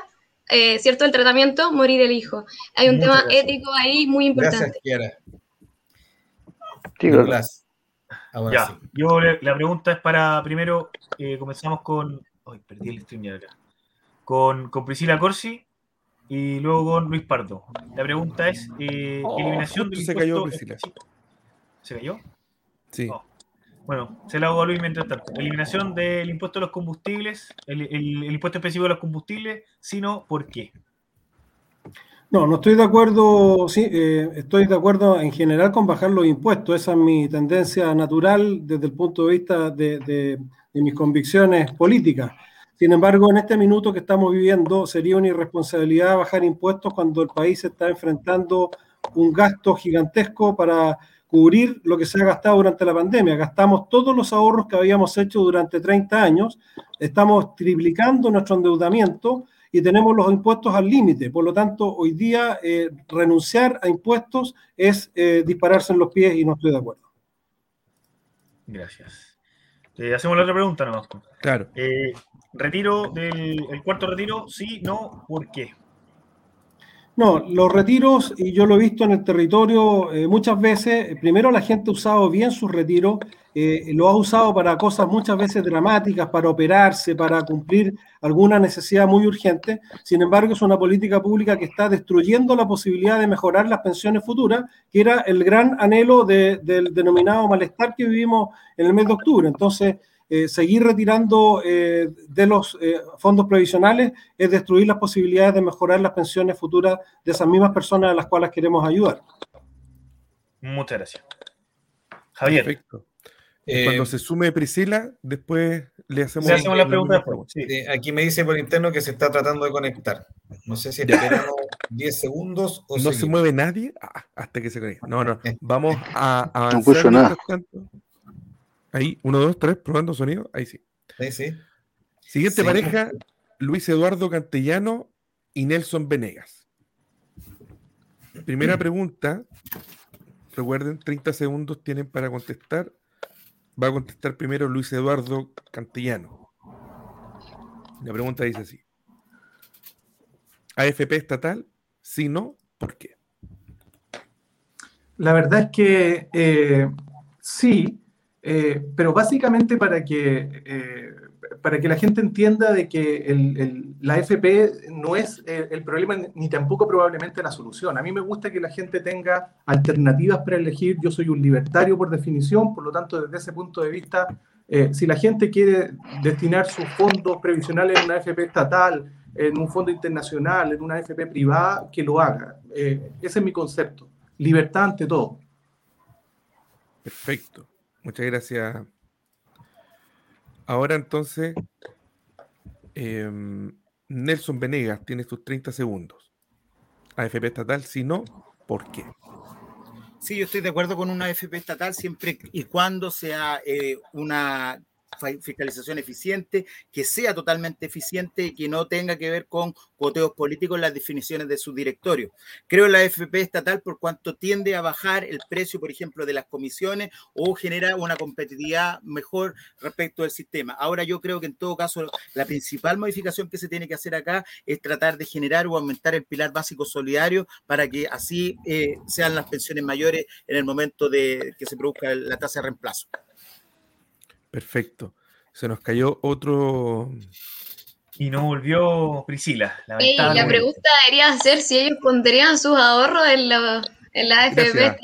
eh, ¿cierto?, del tratamiento, morir el hijo. Hay un tema ético ahí muy importante. Gracias, ya, yo la pregunta es para, primero, eh, comenzamos con, ay, perdí el stream ya acá, con, con Priscila Corsi y luego con Luis Pardo. La pregunta es, eh, oh, eliminación del se cayó Priscila. ¿Se cayó? Sí. Bueno, se la hago a Luis mientras tanto. Eliminación del impuesto a los combustibles, el, impuesto específico a los combustibles, sino ¿por qué? No, no estoy de acuerdo, sí, eh, estoy de acuerdo en general con bajar los impuestos. Esa es mi tendencia natural desde el punto de vista de, mis convicciones políticas. Sin embargo, en este minuto que estamos viviendo, sería una irresponsabilidad bajar impuestos cuando el país está enfrentando un gasto gigantesco para cubrir lo que se ha gastado durante la pandemia. Gastamos todos los ahorros que habíamos hecho durante 30 años, estamos triplicando nuestro endeudamiento y tenemos los impuestos al límite. Por lo tanto, hoy día eh, renunciar a impuestos es eh, dispararse en los pies y no estoy de acuerdo. Gracias. Eh, hacemos la otra pregunta nomás. Claro. retiro del el cuarto retiro, sí, no, ¿por qué? No, los retiros, y yo lo he visto en el territorio eh, muchas veces, primero la gente ha usado bien sus retiros, eh, lo ha usado para cosas muchas veces dramáticas, para operarse, para cumplir alguna necesidad muy urgente. Sin embargo, es una política pública que está destruyendo la posibilidad de mejorar las pensiones futuras, que era el gran anhelo del denominado malestar que vivimos en el mes de octubre. Entonces, eh, seguir retirando eh, de los eh, fondos previsionales es destruir las posibilidades de mejorar las pensiones futuras de esas mismas personas a las cuales queremos ayudar. Muchas gracias. Javier. Perfecto. Cuando se sume Priscila, después le hacemos, la pregunta. aquí me dice por interno que se está tratando de conectar. No sé si esperamos 10 segundos o No se mueve nadie ah, hasta que se conecte. No, no. Vamos a avanzar. No Ahí, uno, dos, tres, probando sonido. Ahí sí. Sí, sí. Siguiente pareja, Luis Eduardo Cantellano y Nelson Venegas. Primera pregunta. Recuerden, 30 segundos tienen para contestar. Va a contestar primero Luis Eduardo Cantellano. La pregunta dice así. ¿AFP estatal? Si no, ¿por qué? La verdad es que eh, sí, eh, pero básicamente para que, eh, para que la gente entienda de que la FP no es eh, el problema ni tampoco probablemente la solución. A mí me gusta que la gente tenga alternativas para elegir. Yo soy un libertario por definición, por lo tanto, desde ese punto de vista, si la gente quiere destinar sus fondos previsionales en una FP estatal, en un fondo internacional, en una FP privada, que lo haga. ese es mi concepto. libertad ante todo. Perfecto. Muchas gracias. Ahora entonces, em, Nelson Venegas, tienes tus 30 segundos. AFP estatal, si no, ¿por qué? Sí, yo estoy de acuerdo con una AFP estatal siempre y cuando sea eh, una fiscalización eficiente, que sea totalmente eficiente y que no tenga que ver con coteos políticos en las definiciones de su directorio. Creo en la FP estatal por cuanto tiende a bajar el precio, por ejemplo, de las comisiones o genera una competitividad mejor respecto del sistema. Ahora yo creo que en todo caso la principal modificación que se tiene que hacer acá es tratar de generar o aumentar el pilar básico solidario para que así eh, sean las pensiones mayores en el momento de que se produzca la tasa de reemplazo. Perfecto. Se nos cayó otro. Y no volvió Priscila. la pregunta debería ser si ellos pondrían sus ahorros en la, en la AFP estatal.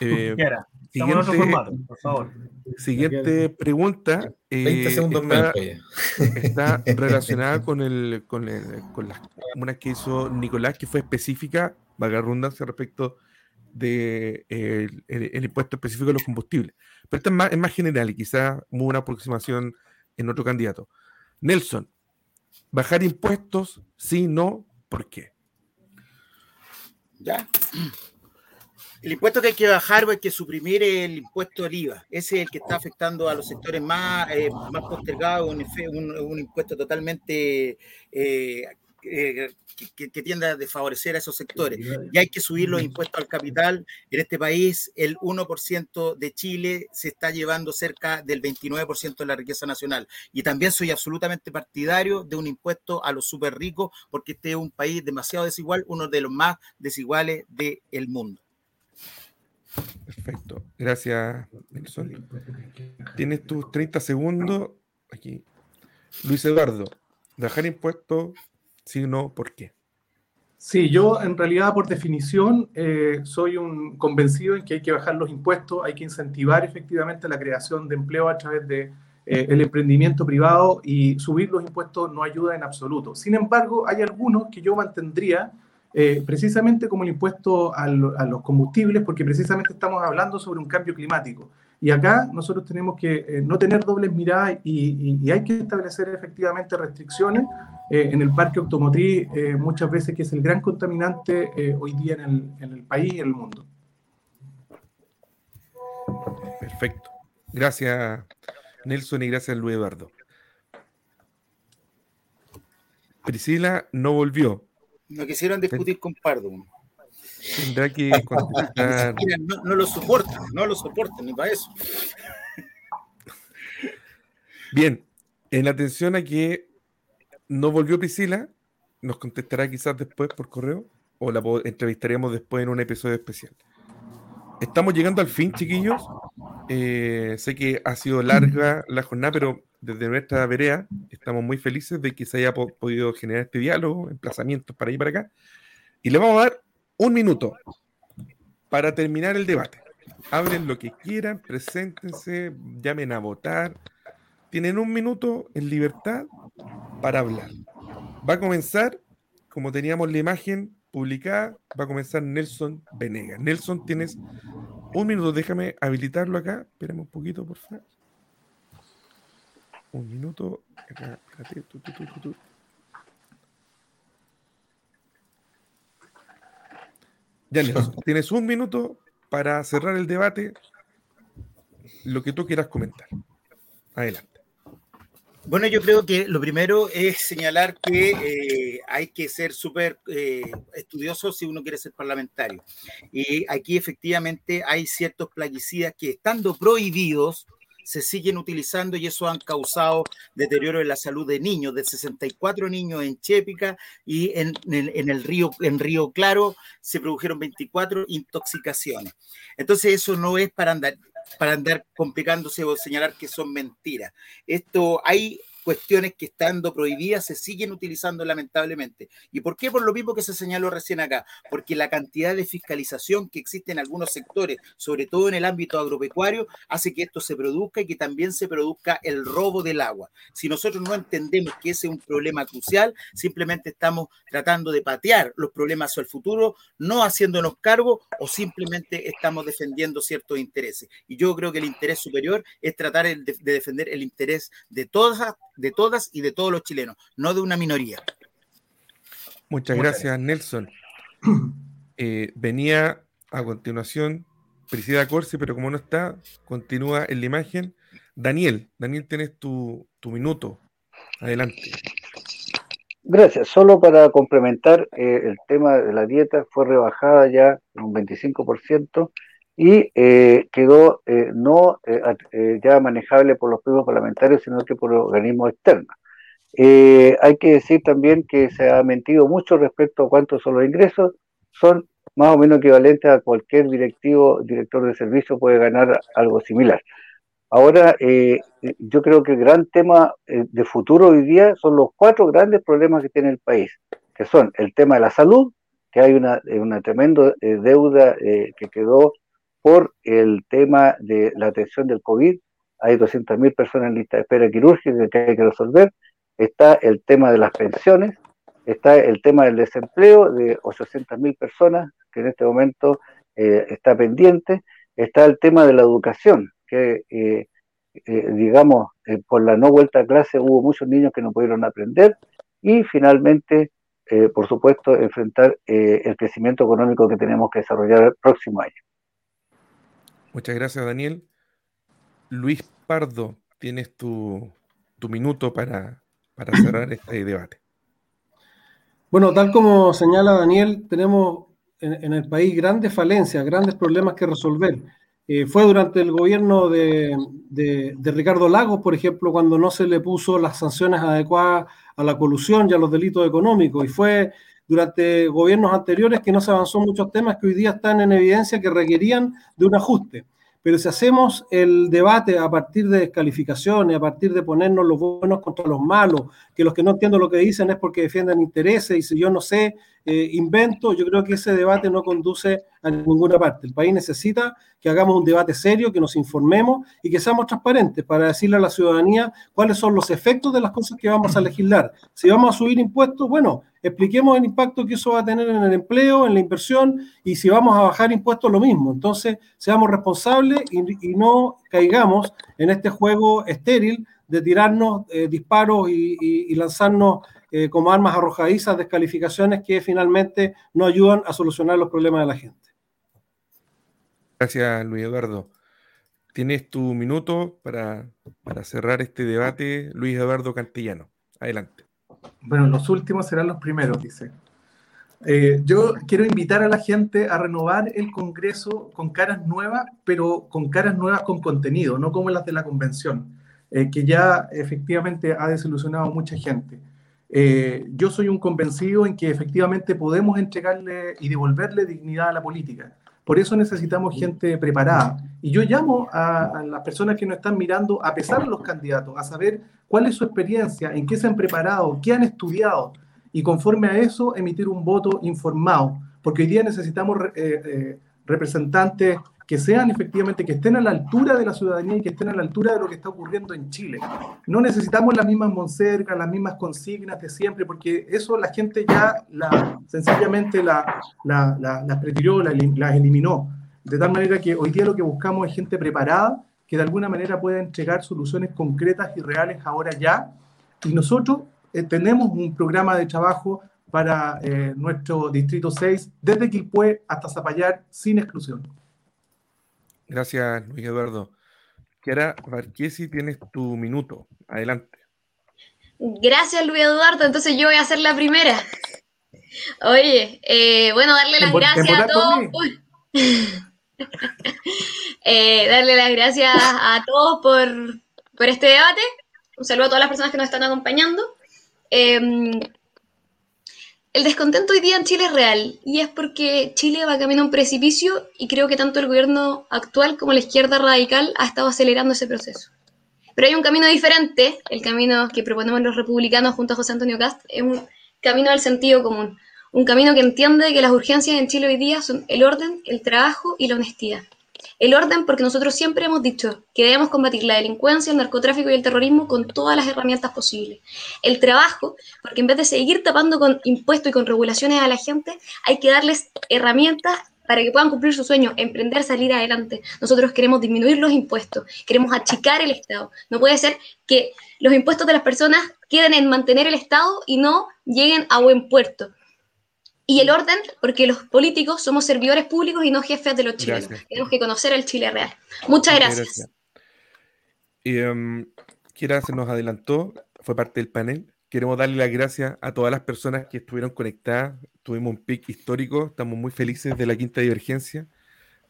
Eh, siguiente, formato, por favor. Siguiente pregunta. 20 eh, segundos está, está relacionada con, el, con, el, con las una que hizo Nicolás, que fue específica, valga redundancia, respecto de, el, impuesto específico de los combustibles. Pero esto es más, es general y quizás una aproximación en otro candidato. Nelson, bajar impuestos, sí, no, ¿por qué? Ya. El impuesto que hay que bajar o hay que suprimir el impuesto del IVA. Ese es el que está afectando a los sectores más, eh, más postergados, un, un, impuesto totalmente eh, eh, que, tienda a desfavorecer a esos sectores. Y hay que subir los impuestos al capital. En este país, el 1% de Chile se está llevando cerca del 29% de la riqueza nacional. Y también soy absolutamente partidario de un impuesto a los súper ricos, porque este es un país demasiado desigual, uno de los más desiguales del mundo. Perfecto. Gracias, Nelson. Tienes tus 30 segundos aquí. Luis Eduardo, bajar impuestos Sí, no, ¿por qué? Sí, yo en realidad por definición eh, soy un convencido en que hay que bajar los impuestos, hay que incentivar efectivamente la creación de empleo a través de eh, el emprendimiento privado y subir los impuestos no ayuda en absoluto. Sin embargo, hay algunos que yo mantendría eh, precisamente como el impuesto a, los combustibles, porque precisamente estamos hablando sobre un cambio climático. Y acá nosotros tenemos que no tener dobles miradas y, hay que establecer efectivamente restricciones eh, en el parque automotriz eh, muchas veces que es el gran contaminante eh, hoy día en el, en el, país y en el mundo. Perfecto. Gracias Nelson y gracias Luis Eduardo. Priscila no volvió. No quisieron discutir con Pardo. Tendrá que contestar. no, no, lo soportan, no lo soportan ni para eso. Bien, en atención a que no volvió Priscila, nos contestará quizás después por correo o la entrevistaremos después en un episodio especial. Estamos llegando al fin, chiquillos. Eh, sé que ha sido larga la jornada, pero desde nuestra vereda estamos muy felices de que se haya podido generar este diálogo, emplazamientos para ir para acá. Y le vamos a dar un minuto para terminar el debate. Hablen lo que quieran, preséntense, llamen a votar, tienen un minuto en libertad para hablar. Va a comenzar, como teníamos la imagen publicada, va a comenzar Nelson Venegas. Nelson, tienes un minuto, déjame habilitarlo acá. Esperemos un poquito, por favor. Un minuto. Ya, Nelson, tienes un minuto para cerrar el debate, lo que tú quieras comentar. Adelante. Bueno, yo creo que lo primero es señalar que eh, hay que ser súper eh, estudioso si uno quiere ser parlamentario. Y aquí efectivamente hay ciertos plaguicidas que estando prohibidos se siguen utilizando y eso han causado deterioro en la salud de niños, de 64 niños en Chépica y en, en, el río, en Río Claro se produjeron 24 intoxicaciones. Entonces eso no es para andar para andar complicándose o señalar que son mentiras. Esto hay cuestiones que estando prohibidas se siguen utilizando lamentablemente. ¿Y por qué? Por lo mismo que se señaló recién acá, porque la cantidad de fiscalización que existe en algunos sectores, sobre todo en el ámbito agropecuario, hace que esto se produzca y que también se produzca el robo del agua. Si nosotros no entendemos que ese es un problema crucial, simplemente estamos tratando de patear los problemas hacia el futuro, no haciéndonos cargo o simplemente estamos defendiendo ciertos intereses. Y yo creo que el interés superior es tratar de, defender el interés de todas, de todas y de todos los chilenos, no de una minoría. Muchas gracias, Nelson. Eh, venía a continuación Priscila Corsi, pero como no está, continúa en la imagen. Daniel, Daniel, tienes tu, tu minuto. Adelante. Gracias. Solo para complementar, eh, el tema de la dieta fue rebajada ya en un 25% y eh, quedó eh, no ya manejable por los propios parlamentarios, sino que por organismos externos. hay que decir también que se ha mentido mucho respecto a cuántos son los ingresos. Son más o menos equivalentes a cualquier directivo, director de servicio puede ganar algo similar. Ahora, eh, yo creo que el gran tema eh, de futuro hoy día son los cuatro grandes problemas que tiene el país, que son el tema de la salud, que hay una, eh, una tremenda deuda que quedó por el tema de la atención del COVID, hay 200.000 personas en lista de espera quirúrgica que hay que resolver, está el tema de las pensiones, está el tema del desempleo de 800.000 personas que en este momento está pendiente, está el tema de la educación, que, eh, eh, digamos, eh, por la no vuelta a clase hubo muchos niños que no pudieron aprender. Y finalmente, por supuesto, enfrentar el crecimiento económico que tenemos que desarrollar el próximo año. Muchas gracias, Daniel. Luis Pardo, tienes tu, tu minuto para, para cerrar este debate. Bueno, tal como señala Daniel, tenemos en, el país grandes falencias, grandes problemas que resolver. Eh, fue durante el gobierno de, Ricardo Lagos, por ejemplo, cuando no se le puso las sanciones adecuadas a la colusión y a los delitos económicos. Y fue durante gobiernos anteriores que no se avanzó muchos temas que hoy día están en evidencia que requerían de un ajuste. Pero si hacemos el debate a partir de descalificaciones, a partir de ponernos los buenos contra los malos, que los que no entiendo lo que dicen es porque defienden intereses y si yo no sé, eh, invento, yo creo que ese debate no conduce a ninguna parte. El país necesita que hagamos un debate serio, que nos informemos y que seamos transparentes para decirle a la ciudadanía cuáles son los efectos de las cosas que vamos a legislar. Si vamos a subir impuestos, bueno, expliquemos el impacto que eso va a tener en el empleo, en la inversión y si vamos a bajar impuestos, lo mismo. Entonces, seamos responsables y, no caigamos en este juego estéril de tirarnos eh, disparos y lanzarnos eh, como armas arrojadizas, descalificaciones que finalmente no ayudan a solucionar los problemas de la gente. Gracias, Luis Eduardo. Tienes tu minuto para, cerrar este debate, Luis Eduardo Cantillano. Adelante. Bueno, los últimos serán los primeros, dice. Eh, yo quiero invitar a la gente a renovar el Congreso con caras nuevas, pero con caras nuevas con contenido, no como las de la convención, eh, que ya efectivamente ha desilusionado a mucha gente. Eh, yo soy un convencido en que efectivamente podemos entregarle y devolverle dignidad a la política. Por eso necesitamos gente preparada. Y yo llamo a, las personas que nos están mirando, a pesar de los candidatos, a saber cuál es su experiencia, en qué se han preparado, qué han estudiado, y conforme a eso emitir un voto informado. Porque hoy día necesitamos eh, eh, representantes que sean efectivamente, que estén a la altura de la ciudadanía y que estén a la altura de lo que está ocurriendo en Chile. No necesitamos las mismas monsergas, las mismas consignas de siempre, porque eso la gente ya la, sencillamente la, la, la, las retiró, las eliminó. De tal manera que hoy día lo que buscamos es gente preparada que de alguna manera pueda entregar soluciones concretas y reales ahora ya. Y nosotros eh, tenemos un programa de trabajo para eh, nuestro Distrito 6, desde Quilpué hasta Zapallar, sin exclusión. Gracias, Luis Eduardo. Kiara Barquiesi, tienes tu minuto. Adelante. Gracias, Luis Eduardo. Entonces yo voy a hacer la primera. Oye, eh, bueno, darle las gracias a todos. Eh, darle las gracias a todos por, por, este debate. Un saludo a todas las personas que nos están acompañando. Em, el descontento hoy día en Chile es real y es porque Chile va camino a un precipicio y creo que tanto el gobierno actual como la izquierda radical ha estado acelerando ese proceso. Pero hay un camino diferente, el camino que proponemos los republicanos junto a José Antonio Cast, es un camino del sentido común, un camino que entiende que las urgencias en Chile hoy día son el orden, el trabajo y la honestidad. El orden porque nosotros siempre hemos dicho que debemos combatir la delincuencia, el narcotráfico y el terrorismo con todas las herramientas posibles. El trabajo porque en vez de seguir tapando con impuestos y con regulaciones a la gente, hay que darles herramientas para que puedan cumplir su sueño, emprender, salir adelante. Nosotros queremos disminuir los impuestos, queremos achicar el Estado. No puede ser que los impuestos de las personas queden en mantener el Estado y no lleguen a buen puerto. Y el orden, porque los políticos somos servidores públicos y no jefes de los chilenos. Tenemos que conocer el Chile real. Muchas, gracias. Y, um, se nos adelantó, fue parte del panel. Queremos darle las gracias a todas las personas que estuvieron conectadas. Tuvimos un pic histórico, estamos muy felices de la quinta divergencia.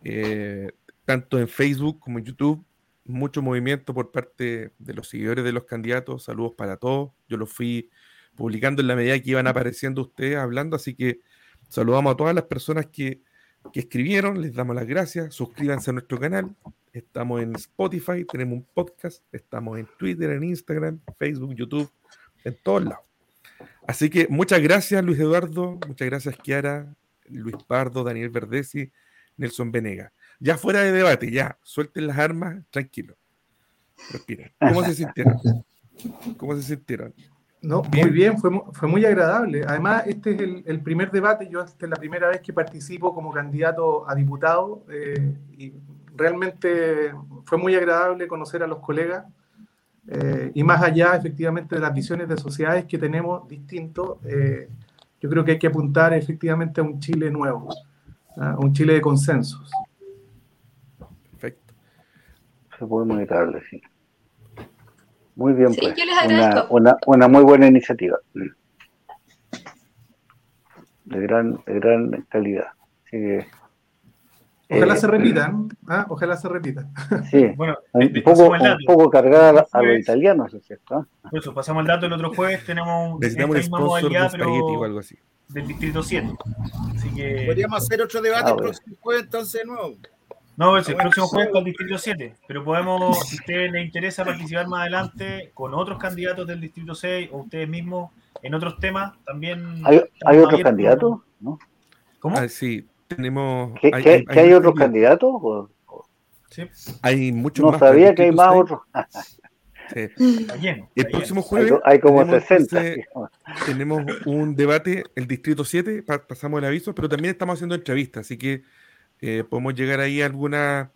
Eh, tanto en Facebook como en YouTube, mucho movimiento por parte de los seguidores de los candidatos. Saludos para todos. Yo lo fui publicando en la medida que iban apareciendo ustedes hablando, así que saludamos a todas las personas que, escribieron, les damos las gracias, suscríbanse a nuestro canal, estamos en Spotify, tenemos un podcast, estamos en Twitter, en Instagram, Facebook, YouTube, en todos lados. Así que muchas gracias Luis Eduardo, muchas gracias Kiara, Luis Pardo, Daniel Verdesi, Nelson Venega. Ya fuera de debate, ya, suelten las armas, tranquilo. Respiren. ¿Cómo se sintieron? ¿Cómo se sintieron? No, muy bien, fue, fue muy agradable. Además, este es el, primer debate, yo esta es la primera vez que participo como candidato a diputado eh, y realmente fue muy agradable conocer a los colegas eh, y más allá efectivamente de las visiones de sociedades que tenemos distintos, eh, yo creo que hay que apuntar efectivamente a un Chile nuevo, a un Chile de consensos. Perfecto. Fue muy agradable, sí. Muy bien, pues. Una, una, una, muy buena iniciativa. De gran, de gran calidad. Ojalá eh, se repitan, ¿ah? ojalá se repitan. Sí, bueno, un, poco, un poco cargada a los italianos, ¿es cierto? Por eso, pasamos el dato el otro jueves, tenemos Necesitamos un sponsor de pero o algo así. Del Distrito 7. Así que... Podríamos hacer otro debate ah, el próximo jueves entonces de nuevo. No, pues, el próximo jueves con el Distrito 7, pero podemos, si a usted le interesa participar más adelante con otros candidatos del Distrito 6 o ustedes mismos en otros temas, también... ¿Hay, ¿hay otros candidatos? ¿no? ¿Cómo? Ah, sí, tenemos... ¿Qué hay, hay, otros candidatos? Sí. Hay muchos no más. No sabía que hay más otros. Sí. el próximo jueves hay, como tenemos, 60. tenemos un debate, el Distrito 7, pasamos el aviso, pero también estamos haciendo entrevistas, así que eh, podemos llegar ahí a alguna,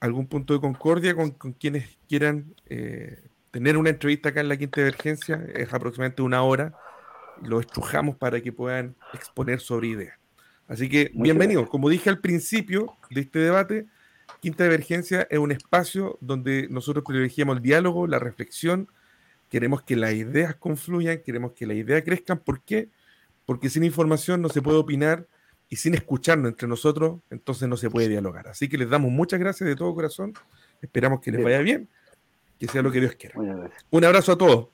algún punto de concordia con, quienes quieran eh, tener una entrevista acá en la quinta emergencia. Es aproximadamente una hora. Lo estrujamos para que puedan exponer sobre ideas. Así que, bienvenidos. Como dije al principio de este debate, Quinta Emergencia es un espacio donde nosotros privilegiamos el diálogo, la reflexión. Queremos que las ideas confluyan, queremos que las ideas crezcan. ¿Por qué? Porque sin información no se puede opinar y sin escucharnos entre nosotros, entonces no se puede dialogar. Así que les damos muchas gracias de todo corazón. Esperamos que les vaya bien, que sea lo que Dios quiera. Un abrazo a todos.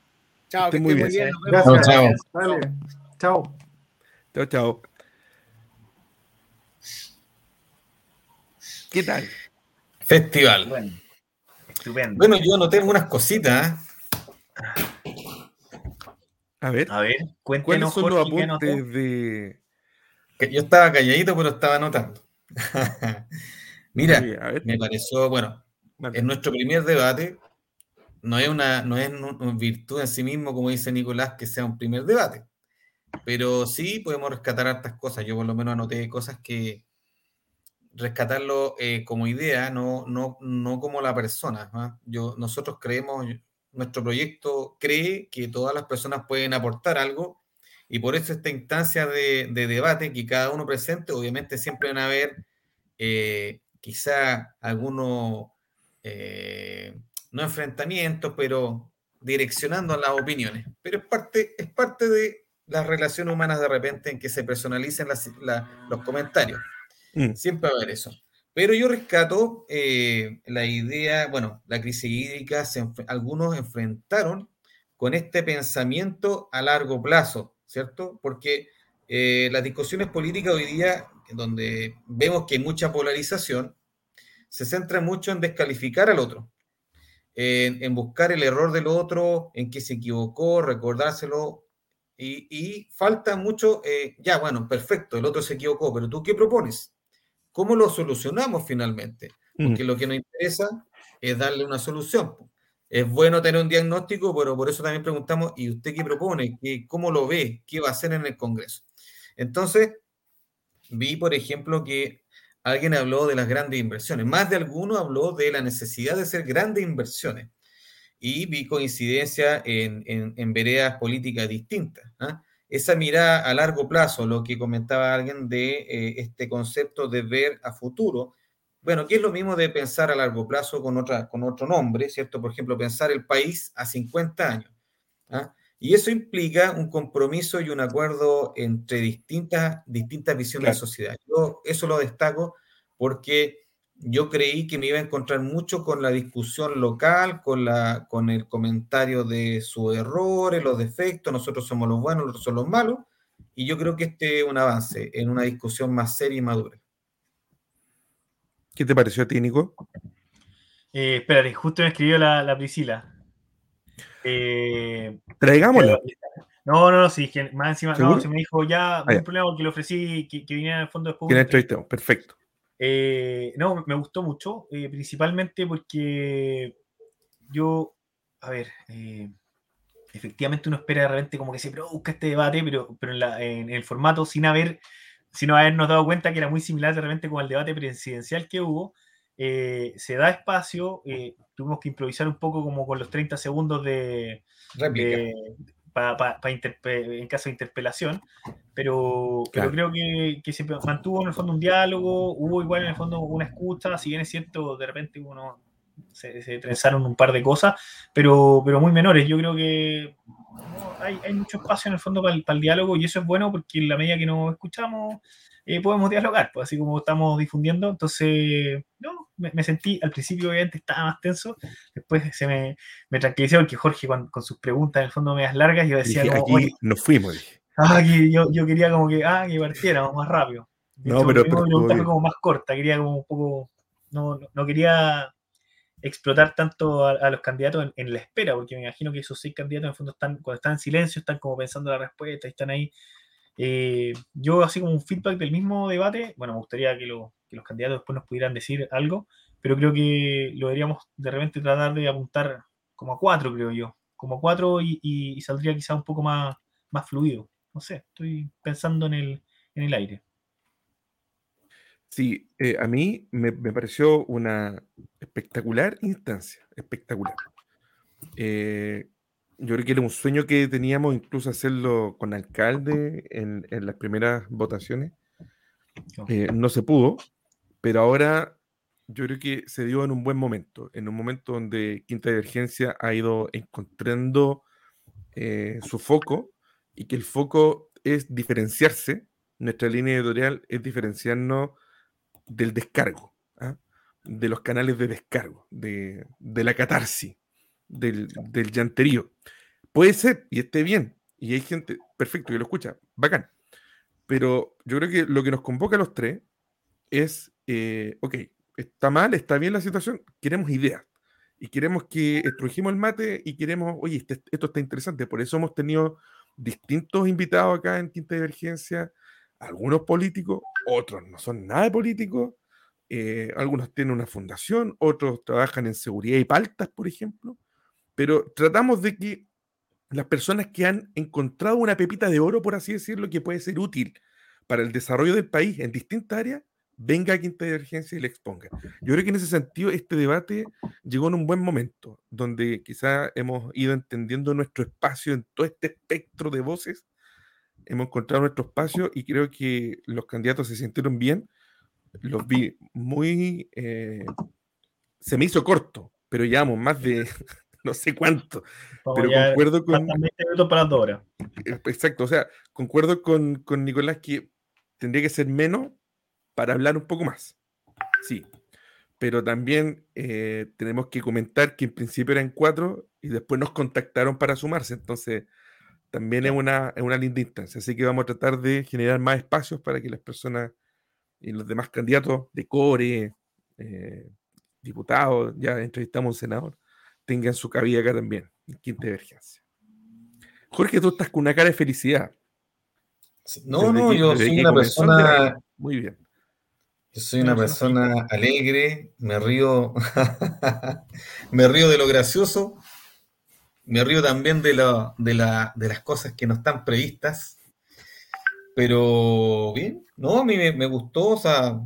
Chao, que muy bien. bien. Gracias. Chao. Chao. Chao, chao. ¿Qué tal? Festival. Bueno, Bueno, yo noté unas cositas. A ver, a ver, cuéntenos ¿cuáles son los apuntes de, yo estaba calladito, pero estaba anotando. Mira, me pareció, bueno, en nuestro primer debate no es una, no es una virtud en sí mismo, como dice Nicolás, que sea un primer debate. Pero sí podemos rescatar hartas cosas. Yo por lo menos anoté cosas que rescatarlo eh, como idea, no, no, no como la persona. ¿ah? Yo, nosotros creemos, nuestro proyecto cree que todas las personas pueden aportar algo y por eso esta instancia de, debate que cada uno presente, obviamente siempre van a haber eh, quizá algunos, eh, no enfrentamientos, pero direccionando las opiniones. Pero es parte, es parte de las relaciones humanas de repente en que se personalicen los comentarios. Mm. Siempre va a haber eso. Pero yo rescato eh, la idea, bueno, la crisis hídrica, algunos enfrentaron con este pensamiento a largo plazo, ¿cierto? Porque eh, las discusiones políticas hoy día, donde vemos que hay mucha polarización, se centra mucho en descalificar al otro. en, buscar el error del otro, en que se equivocó, recordárselo. Y, falta mucho, eh, ya, bueno, perfecto, el otro se equivocó, pero tú qué propones? ¿Cómo lo solucionamos finalmente? Porque lo que nos interesa es darle una solución. Es bueno tener un diagnóstico, pero por eso también preguntamos, ¿y usted qué propone? ¿Qué, ¿Cómo lo ve? ¿Qué va a hacer en el Congreso? Entonces, vi, por ejemplo, que alguien habló de las grandes inversiones. Más de alguno habló de la necesidad de hacer grandes inversiones. Y vi coincidencia en, en, veredas políticas distintas. ¿ah? Esa mirada a largo plazo, lo que comentaba alguien de eh, este concepto de ver a futuro, bueno, que es lo mismo de pensar a largo plazo con, otra, con otro nombre, ¿cierto? Por ejemplo, pensar el país a 50 años. ¿ah? Y eso implica un compromiso y un acuerdo entre distintas, distintas visiones de sociedad. Yo eso lo destaco porque yo creí que me iba a encontrar mucho con la discusión local, con, la, con el comentario de sus errores, los defectos, nosotros somos los buenos, nosotros somos los malos, y yo creo que este es un avance en una discusión más seria y madura. ¿Qué te pareció a ti, Nico? Eh, espérate, justo me escribió la, la Priscila. Eh, Traigámosla. No, no, no, sí, que más encima, no, se me dijo ya, no hay problema porque le ofrecí que, que viniera al fondo después. Perfecto. Eh, no, me gustó mucho, eh, principalmente porque yo, a ver, eh, efectivamente uno espera de repente como que se produzca este debate, pero, pero en, el formato sin haber, sin habernos dado cuenta que era muy similar de repente con el debate presidencial que hubo, se da espacio, tuvimos que improvisar un poco como con los 30 segundos de, en caso de interpelación, pero, pero creo que, que, se mantuvo en el fondo un diálogo, hubo igual en el fondo una escucha, si bien es cierto, de repente uno se, se trenzaron un par de cosas, pero, pero muy menores. Yo creo que hay, hay, mucho espacio en el fondo para el, para el, diálogo y eso es bueno porque en la medida que nos escuchamos eh, podemos dialogar, pues así como estamos difundiendo. Entonces, no, me, sentí, al principio obviamente estaba más tenso, después se me, me tranquilizó porque Jorge con, con, sus preguntas en el fondo medias largas, yo decía, aquí nos fuimos. Ah, yo, yo, quería como que, ah, que partiéramos más rápido. no, pero, pero, pero como más corta, quería como un poco, no, no, quería explotar tanto a, los candidatos en, la espera, porque me imagino que esos seis candidatos en fondo están, cuando están en silencio, están como pensando la respuesta y están ahí. Eh, yo, así como un feedback del mismo debate, bueno, me gustaría que, que, los candidatos después nos pudieran decir algo, pero creo que lo deberíamos de repente tratar de apuntar como a cuatro, creo yo, como a cuatro y, y, saldría quizá un poco más, más fluido. No sé, estoy pensando en el, en el aire. Sí, eh, a mí me, pareció una espectacular instancia, espectacular. Eh, yo creo que era un sueño que teníamos incluso hacerlo con alcalde en, en las primeras votaciones. Eh, no se pudo, pero ahora yo creo que se dio en un buen momento, en un momento donde Quinta Divergencia ha ido encontrando su foco y que el foco es diferenciarse, nuestra línea editorial es diferenciarnos del descargo, ¿ah? de los canales de descargo, de, la catarsis, del, del, llanterío. Puede ser y esté bien, y hay gente, perfecto, que lo escucha, bacán. Pero yo creo que lo que nos convoca a los tres es, eh, ok, está mal, está bien la situación, queremos ideas. Y queremos que estrujimos el mate y queremos, oye, este, esto está interesante. Por eso hemos tenido distintos invitados acá en Quinta Divergencia, algunos políticos, otros no son nada políticos, eh, algunos tienen una fundación, otros trabajan en seguridad y paltas, por ejemplo, pero tratamos de que las personas que han encontrado una pepita de oro, por así decirlo, que puede ser útil para el desarrollo del país en distintas áreas, venga a Quinta Divergencia y le exponga. Yo creo que en ese sentido este debate llegó en un buen momento, donde quizá hemos ido entendiendo nuestro espacio en todo este espectro de voces, hemos encontrado nuestro espacio y creo que los candidatos se sintieron bien, los vi muy... Eh, se me hizo corto, pero llevamos más de no sé cuánto. pero concuerdo con... Para eh, Exacto, o sea, concuerdo con, con Nicolás que tendría que ser menos para hablar un poco más. Sí, pero también eh, tenemos que comentar que en principio eran cuatro y después nos contactaron para sumarse, entonces también es una, es una linda instancia, así que vamos a tratar de generar más espacios para que las personas y los demás candidatos de core, eh, diputados, ya entrevistamos a un senador, tengan su cabida acá también, en Quinta Divergencia. Jorge, tú estás con una cara de felicidad. No, no, yo soy una persona. Muy bien. Yo soy una persona alegre, me río, me río de lo gracioso, me río también de, las cosas que no están previstas. Pero bien, no, a mí me, gustó, o sea,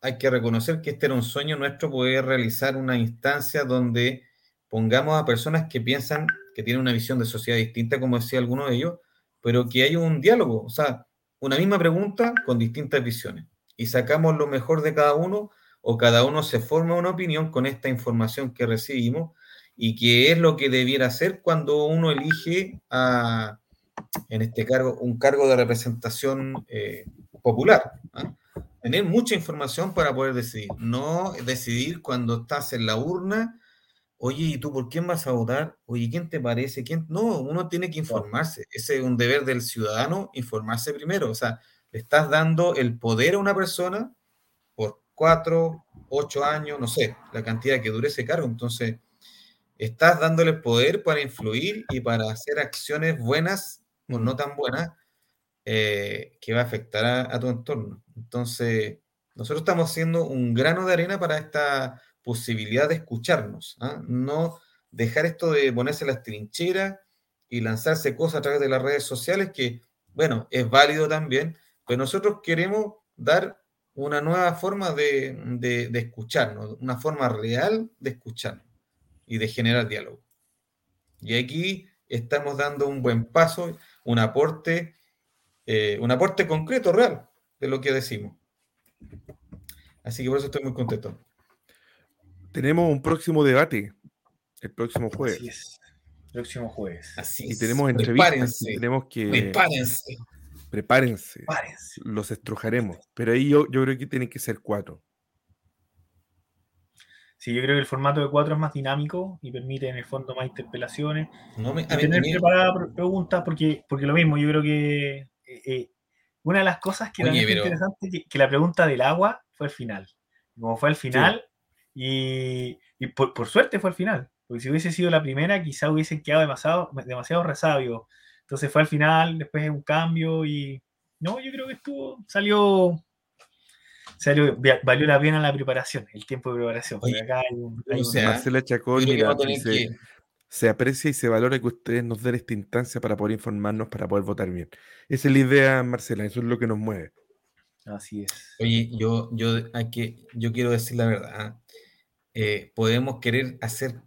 hay que reconocer que este era un sueño nuestro poder realizar una instancia donde pongamos a personas que piensan que tienen una visión de sociedad distinta, como decía alguno de ellos, pero que hay un diálogo, o sea, una misma pregunta con distintas visiones. Y sacamos lo mejor de cada uno o cada uno se forma una opinión con esta información que recibimos y que es lo que debiera hacer cuando uno elige a, en este cargo, un cargo de representación eh, popular. ¿ah? Tener mucha información para poder decidir, no decidir cuando estás en la urna, oye, ¿y tú por quién vas a votar? Oye, ¿quién te parece? ¿Quién? No, uno tiene que informarse. Ese es un deber del ciudadano, informarse primero. O sea, le estás dando el poder a una persona por cuatro, ocho años, no sé, la cantidad que dure ese cargo. Entonces, estás dándole poder para influir y para hacer acciones buenas o no tan buena, eh, que va a afectar a, tu entorno. Entonces, nosotros estamos haciendo un grano de arena para esta posibilidad de escucharnos, ¿ah? no dejar esto de ponerse las trincheras y lanzarse cosas a través de las redes sociales, que, bueno, es válido también, pero nosotros queremos dar una nueva forma de, de escucharnos, una forma real de escucharnos y de generar diálogo. Y aquí estamos dando un buen paso un aporte, eh, un aporte concreto, real, de lo que decimos. Así que por eso estoy muy contento. Tenemos un próximo debate el próximo jueves. Así es. Próximo jueves. Así y tenemos entrevistas. tenemos que. Prepárense. Prepárense. Prepárense. Los estrujaremos. Pero ahí yo, yo creo que tienen que ser cuatro. Sí, yo creo que el formato de cuatro es más dinámico y permite en el fondo más interpelaciones. No me, tener preparadas preguntas, porque, porque lo mismo, yo creo que eh, eh, una de las cosas que era interesante que, que la pregunta del agua fue al final. Como fue al final, y, y por, por, suerte fue al final. Porque si hubiese sido la primera, quizá hubiesen quedado demasiado, demasiado resabios. Entonces fue al final, después un cambio y. No, yo creo que estuvo, salió valió la pena la preparación, el tiempo de preparación. acá hay un, Marcela Chacón, se aprecia y se valora que ustedes nos den esta instancia para poder informarnos, para poder votar bien. Esa es la idea, Marcela, eso es lo que nos mueve. Así es. Oye, yo, yo, hay que, yo quiero decir la verdad. ¿ah? Eh, podemos querer hacer,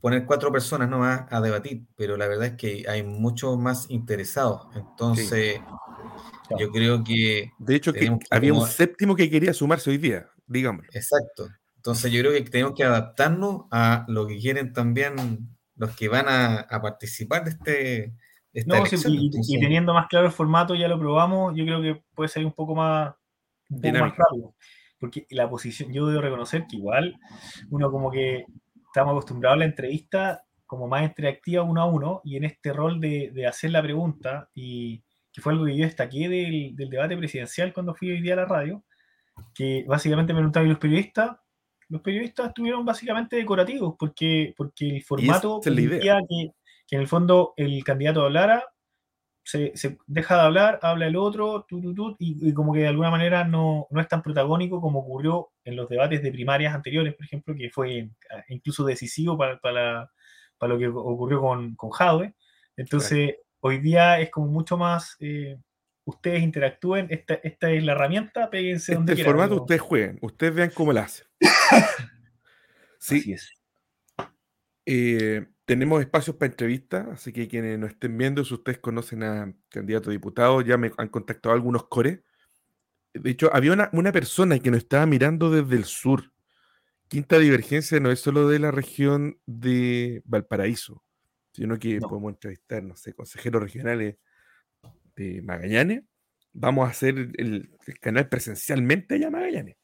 poner cuatro personas nomás a debatir, pero la verdad es que hay muchos más interesados. Entonces, yo creo que. De hecho, que había un séptimo que quería sumarse hoy día, digámoslo. Exacto. Entonces, yo creo que tenemos que adaptarnos a lo que quieren también los que van a, participar de este. esta y, teniendo más claro el formato, ya lo probamos, yo creo que puede ser un poco más, un poco más rápido. Porque la posición, yo debo reconocer que igual uno como que estamos acostumbrados a la entrevista como más interactiva uno a uno y en este rol de, de hacer la pregunta y, que fue algo que yo destaqué del, del, debate presidencial cuando fui hoy día a la radio, que básicamente me preguntaban los periodistas, los periodistas estuvieron básicamente decorativos, porque, porque el formato permitía que, que, en el fondo el candidato hablara, se, se, deja de hablar, habla el otro, y, como que de alguna manera no, no, es tan protagónico como ocurrió en los debates de primarias anteriores, por ejemplo, que fue incluso decisivo para, para, para lo que ocurrió con, con Jadwe. Entonces, Hoy día es como mucho más, eh, ustedes interactúen, esta, esta es la herramienta, péguense este donde formato ustedes jueguen, ustedes vean cómo la hacen. sí. Así es. Eh, tenemos espacios para entrevistas, así que quienes nos estén viendo, si ustedes conocen a candidato a diputado, ya me han contactado algunos cores. De hecho, había una, una persona que nos estaba mirando desde el sur. Quinta Divergencia no es solo de la región de Valparaíso sino que podemos entrevistar, no sé, consejeros regionales de Magallanes. Vamos a hacer el, canal presencialmente allá a Magallanes.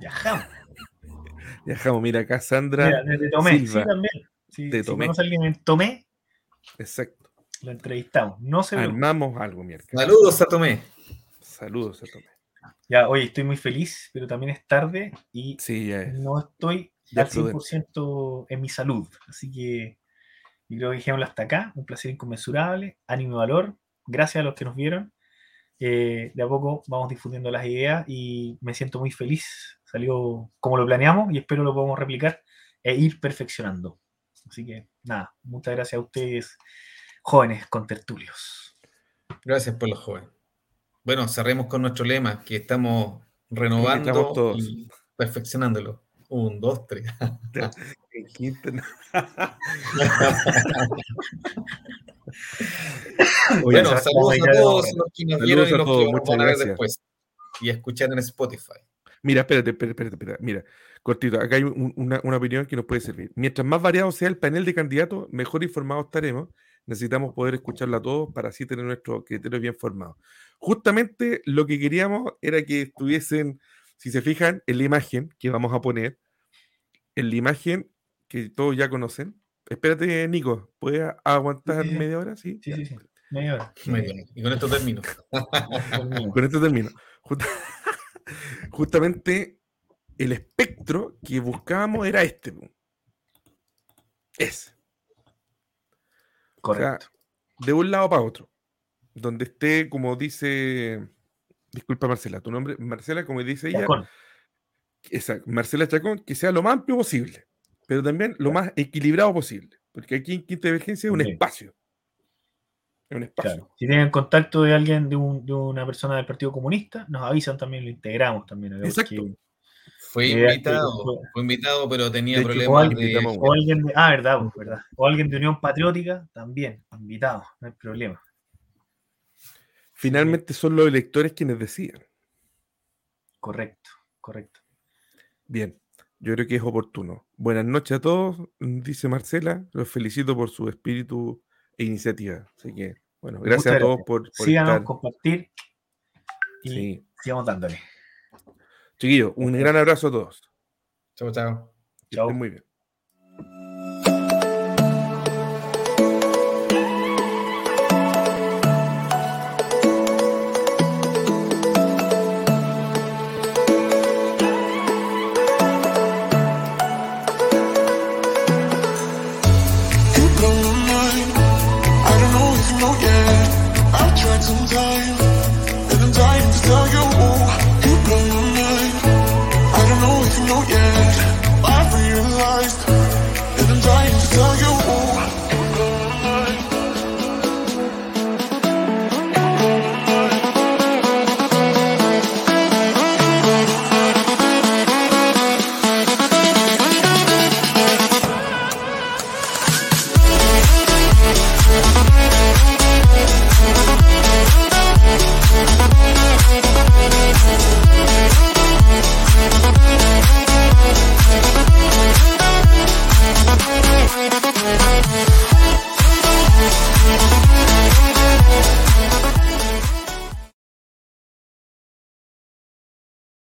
Viajamos. Viajamos, mira acá Sandra. Mira, Tomé, Silva, sí, también. Si, de Tomé. Si alguien en Tomé, exacto. Lo entrevistamos. No se Armamos algo, mierda. Saludos a Tomé. Saludos a Tomé. Ya, hoy estoy muy feliz, pero también es tarde y sí, no estoy al 100% en mi salud. Así que yo creo que dejémoslo hasta acá. Un placer inconmensurable, ánimo y valor. Gracias a los que nos vieron. Eh, de a poco vamos difundiendo las ideas y me siento muy feliz. Salió como lo planeamos y espero lo podamos replicar e ir perfeccionando. Así que nada, muchas gracias a ustedes, jóvenes con tertulios. Gracias por los jóvenes. Bueno, cerremos con nuestro lema, que estamos renovando y perfeccionándolo. Un, dos, tres. bueno, saludos a todos los que nos vieron y los que van a ver después. Y escuchar en Spotify. Mira, espérate, espérate, espérate, Mira, cortito, acá hay una, una, opinión que nos puede servir. Mientras más variado sea el panel de candidatos, mejor informados estaremos. Necesitamos poder escucharla a todos para así tener nuestro criterio bien formado. Justamente lo que queríamos era que estuviesen, si se fijan, en la imagen que vamos a poner, en la imagen que todos ya conocen. Espérate, Nico, ¿puedes aguantar media hora? Sí, sí, sí, Media hora. Y con esto termino. con esto termino. justamente el espectro que buscábamos era este. Es. Correcto. de un lado para otro. Donde esté, como dice. Disculpa, Marcela, tu nombre. Marcela, como dice ella. Exacto, Marcela Chacón, que sea lo más amplio posible, pero también lo más equilibrado posible. Porque aquí en Quinta Divergencia es un espacio. Un espacio. Si tienen contacto de alguien, de, una persona del Partido Comunista, nos avisan también, lo integramos también. Exacto. fue invitado, fue, invitado, pero tenía problemas de, o alguien de, Ah, verdad, pues, verdad. O alguien de Unión Patriótica, también, invitado, no hay problema. Finalmente son los electores quienes deciden. Correcto, correcto. Bien, yo creo que es oportuno. Buenas noches a todos, dice Marcela. Los felicito por su espíritu e iniciativa. Así que, bueno, gracias a todos por, por Síganos, compartir y sigamos dándole. Chiquillos, un gran abrazo a todos. Chao, chao. Chao. Muy bien.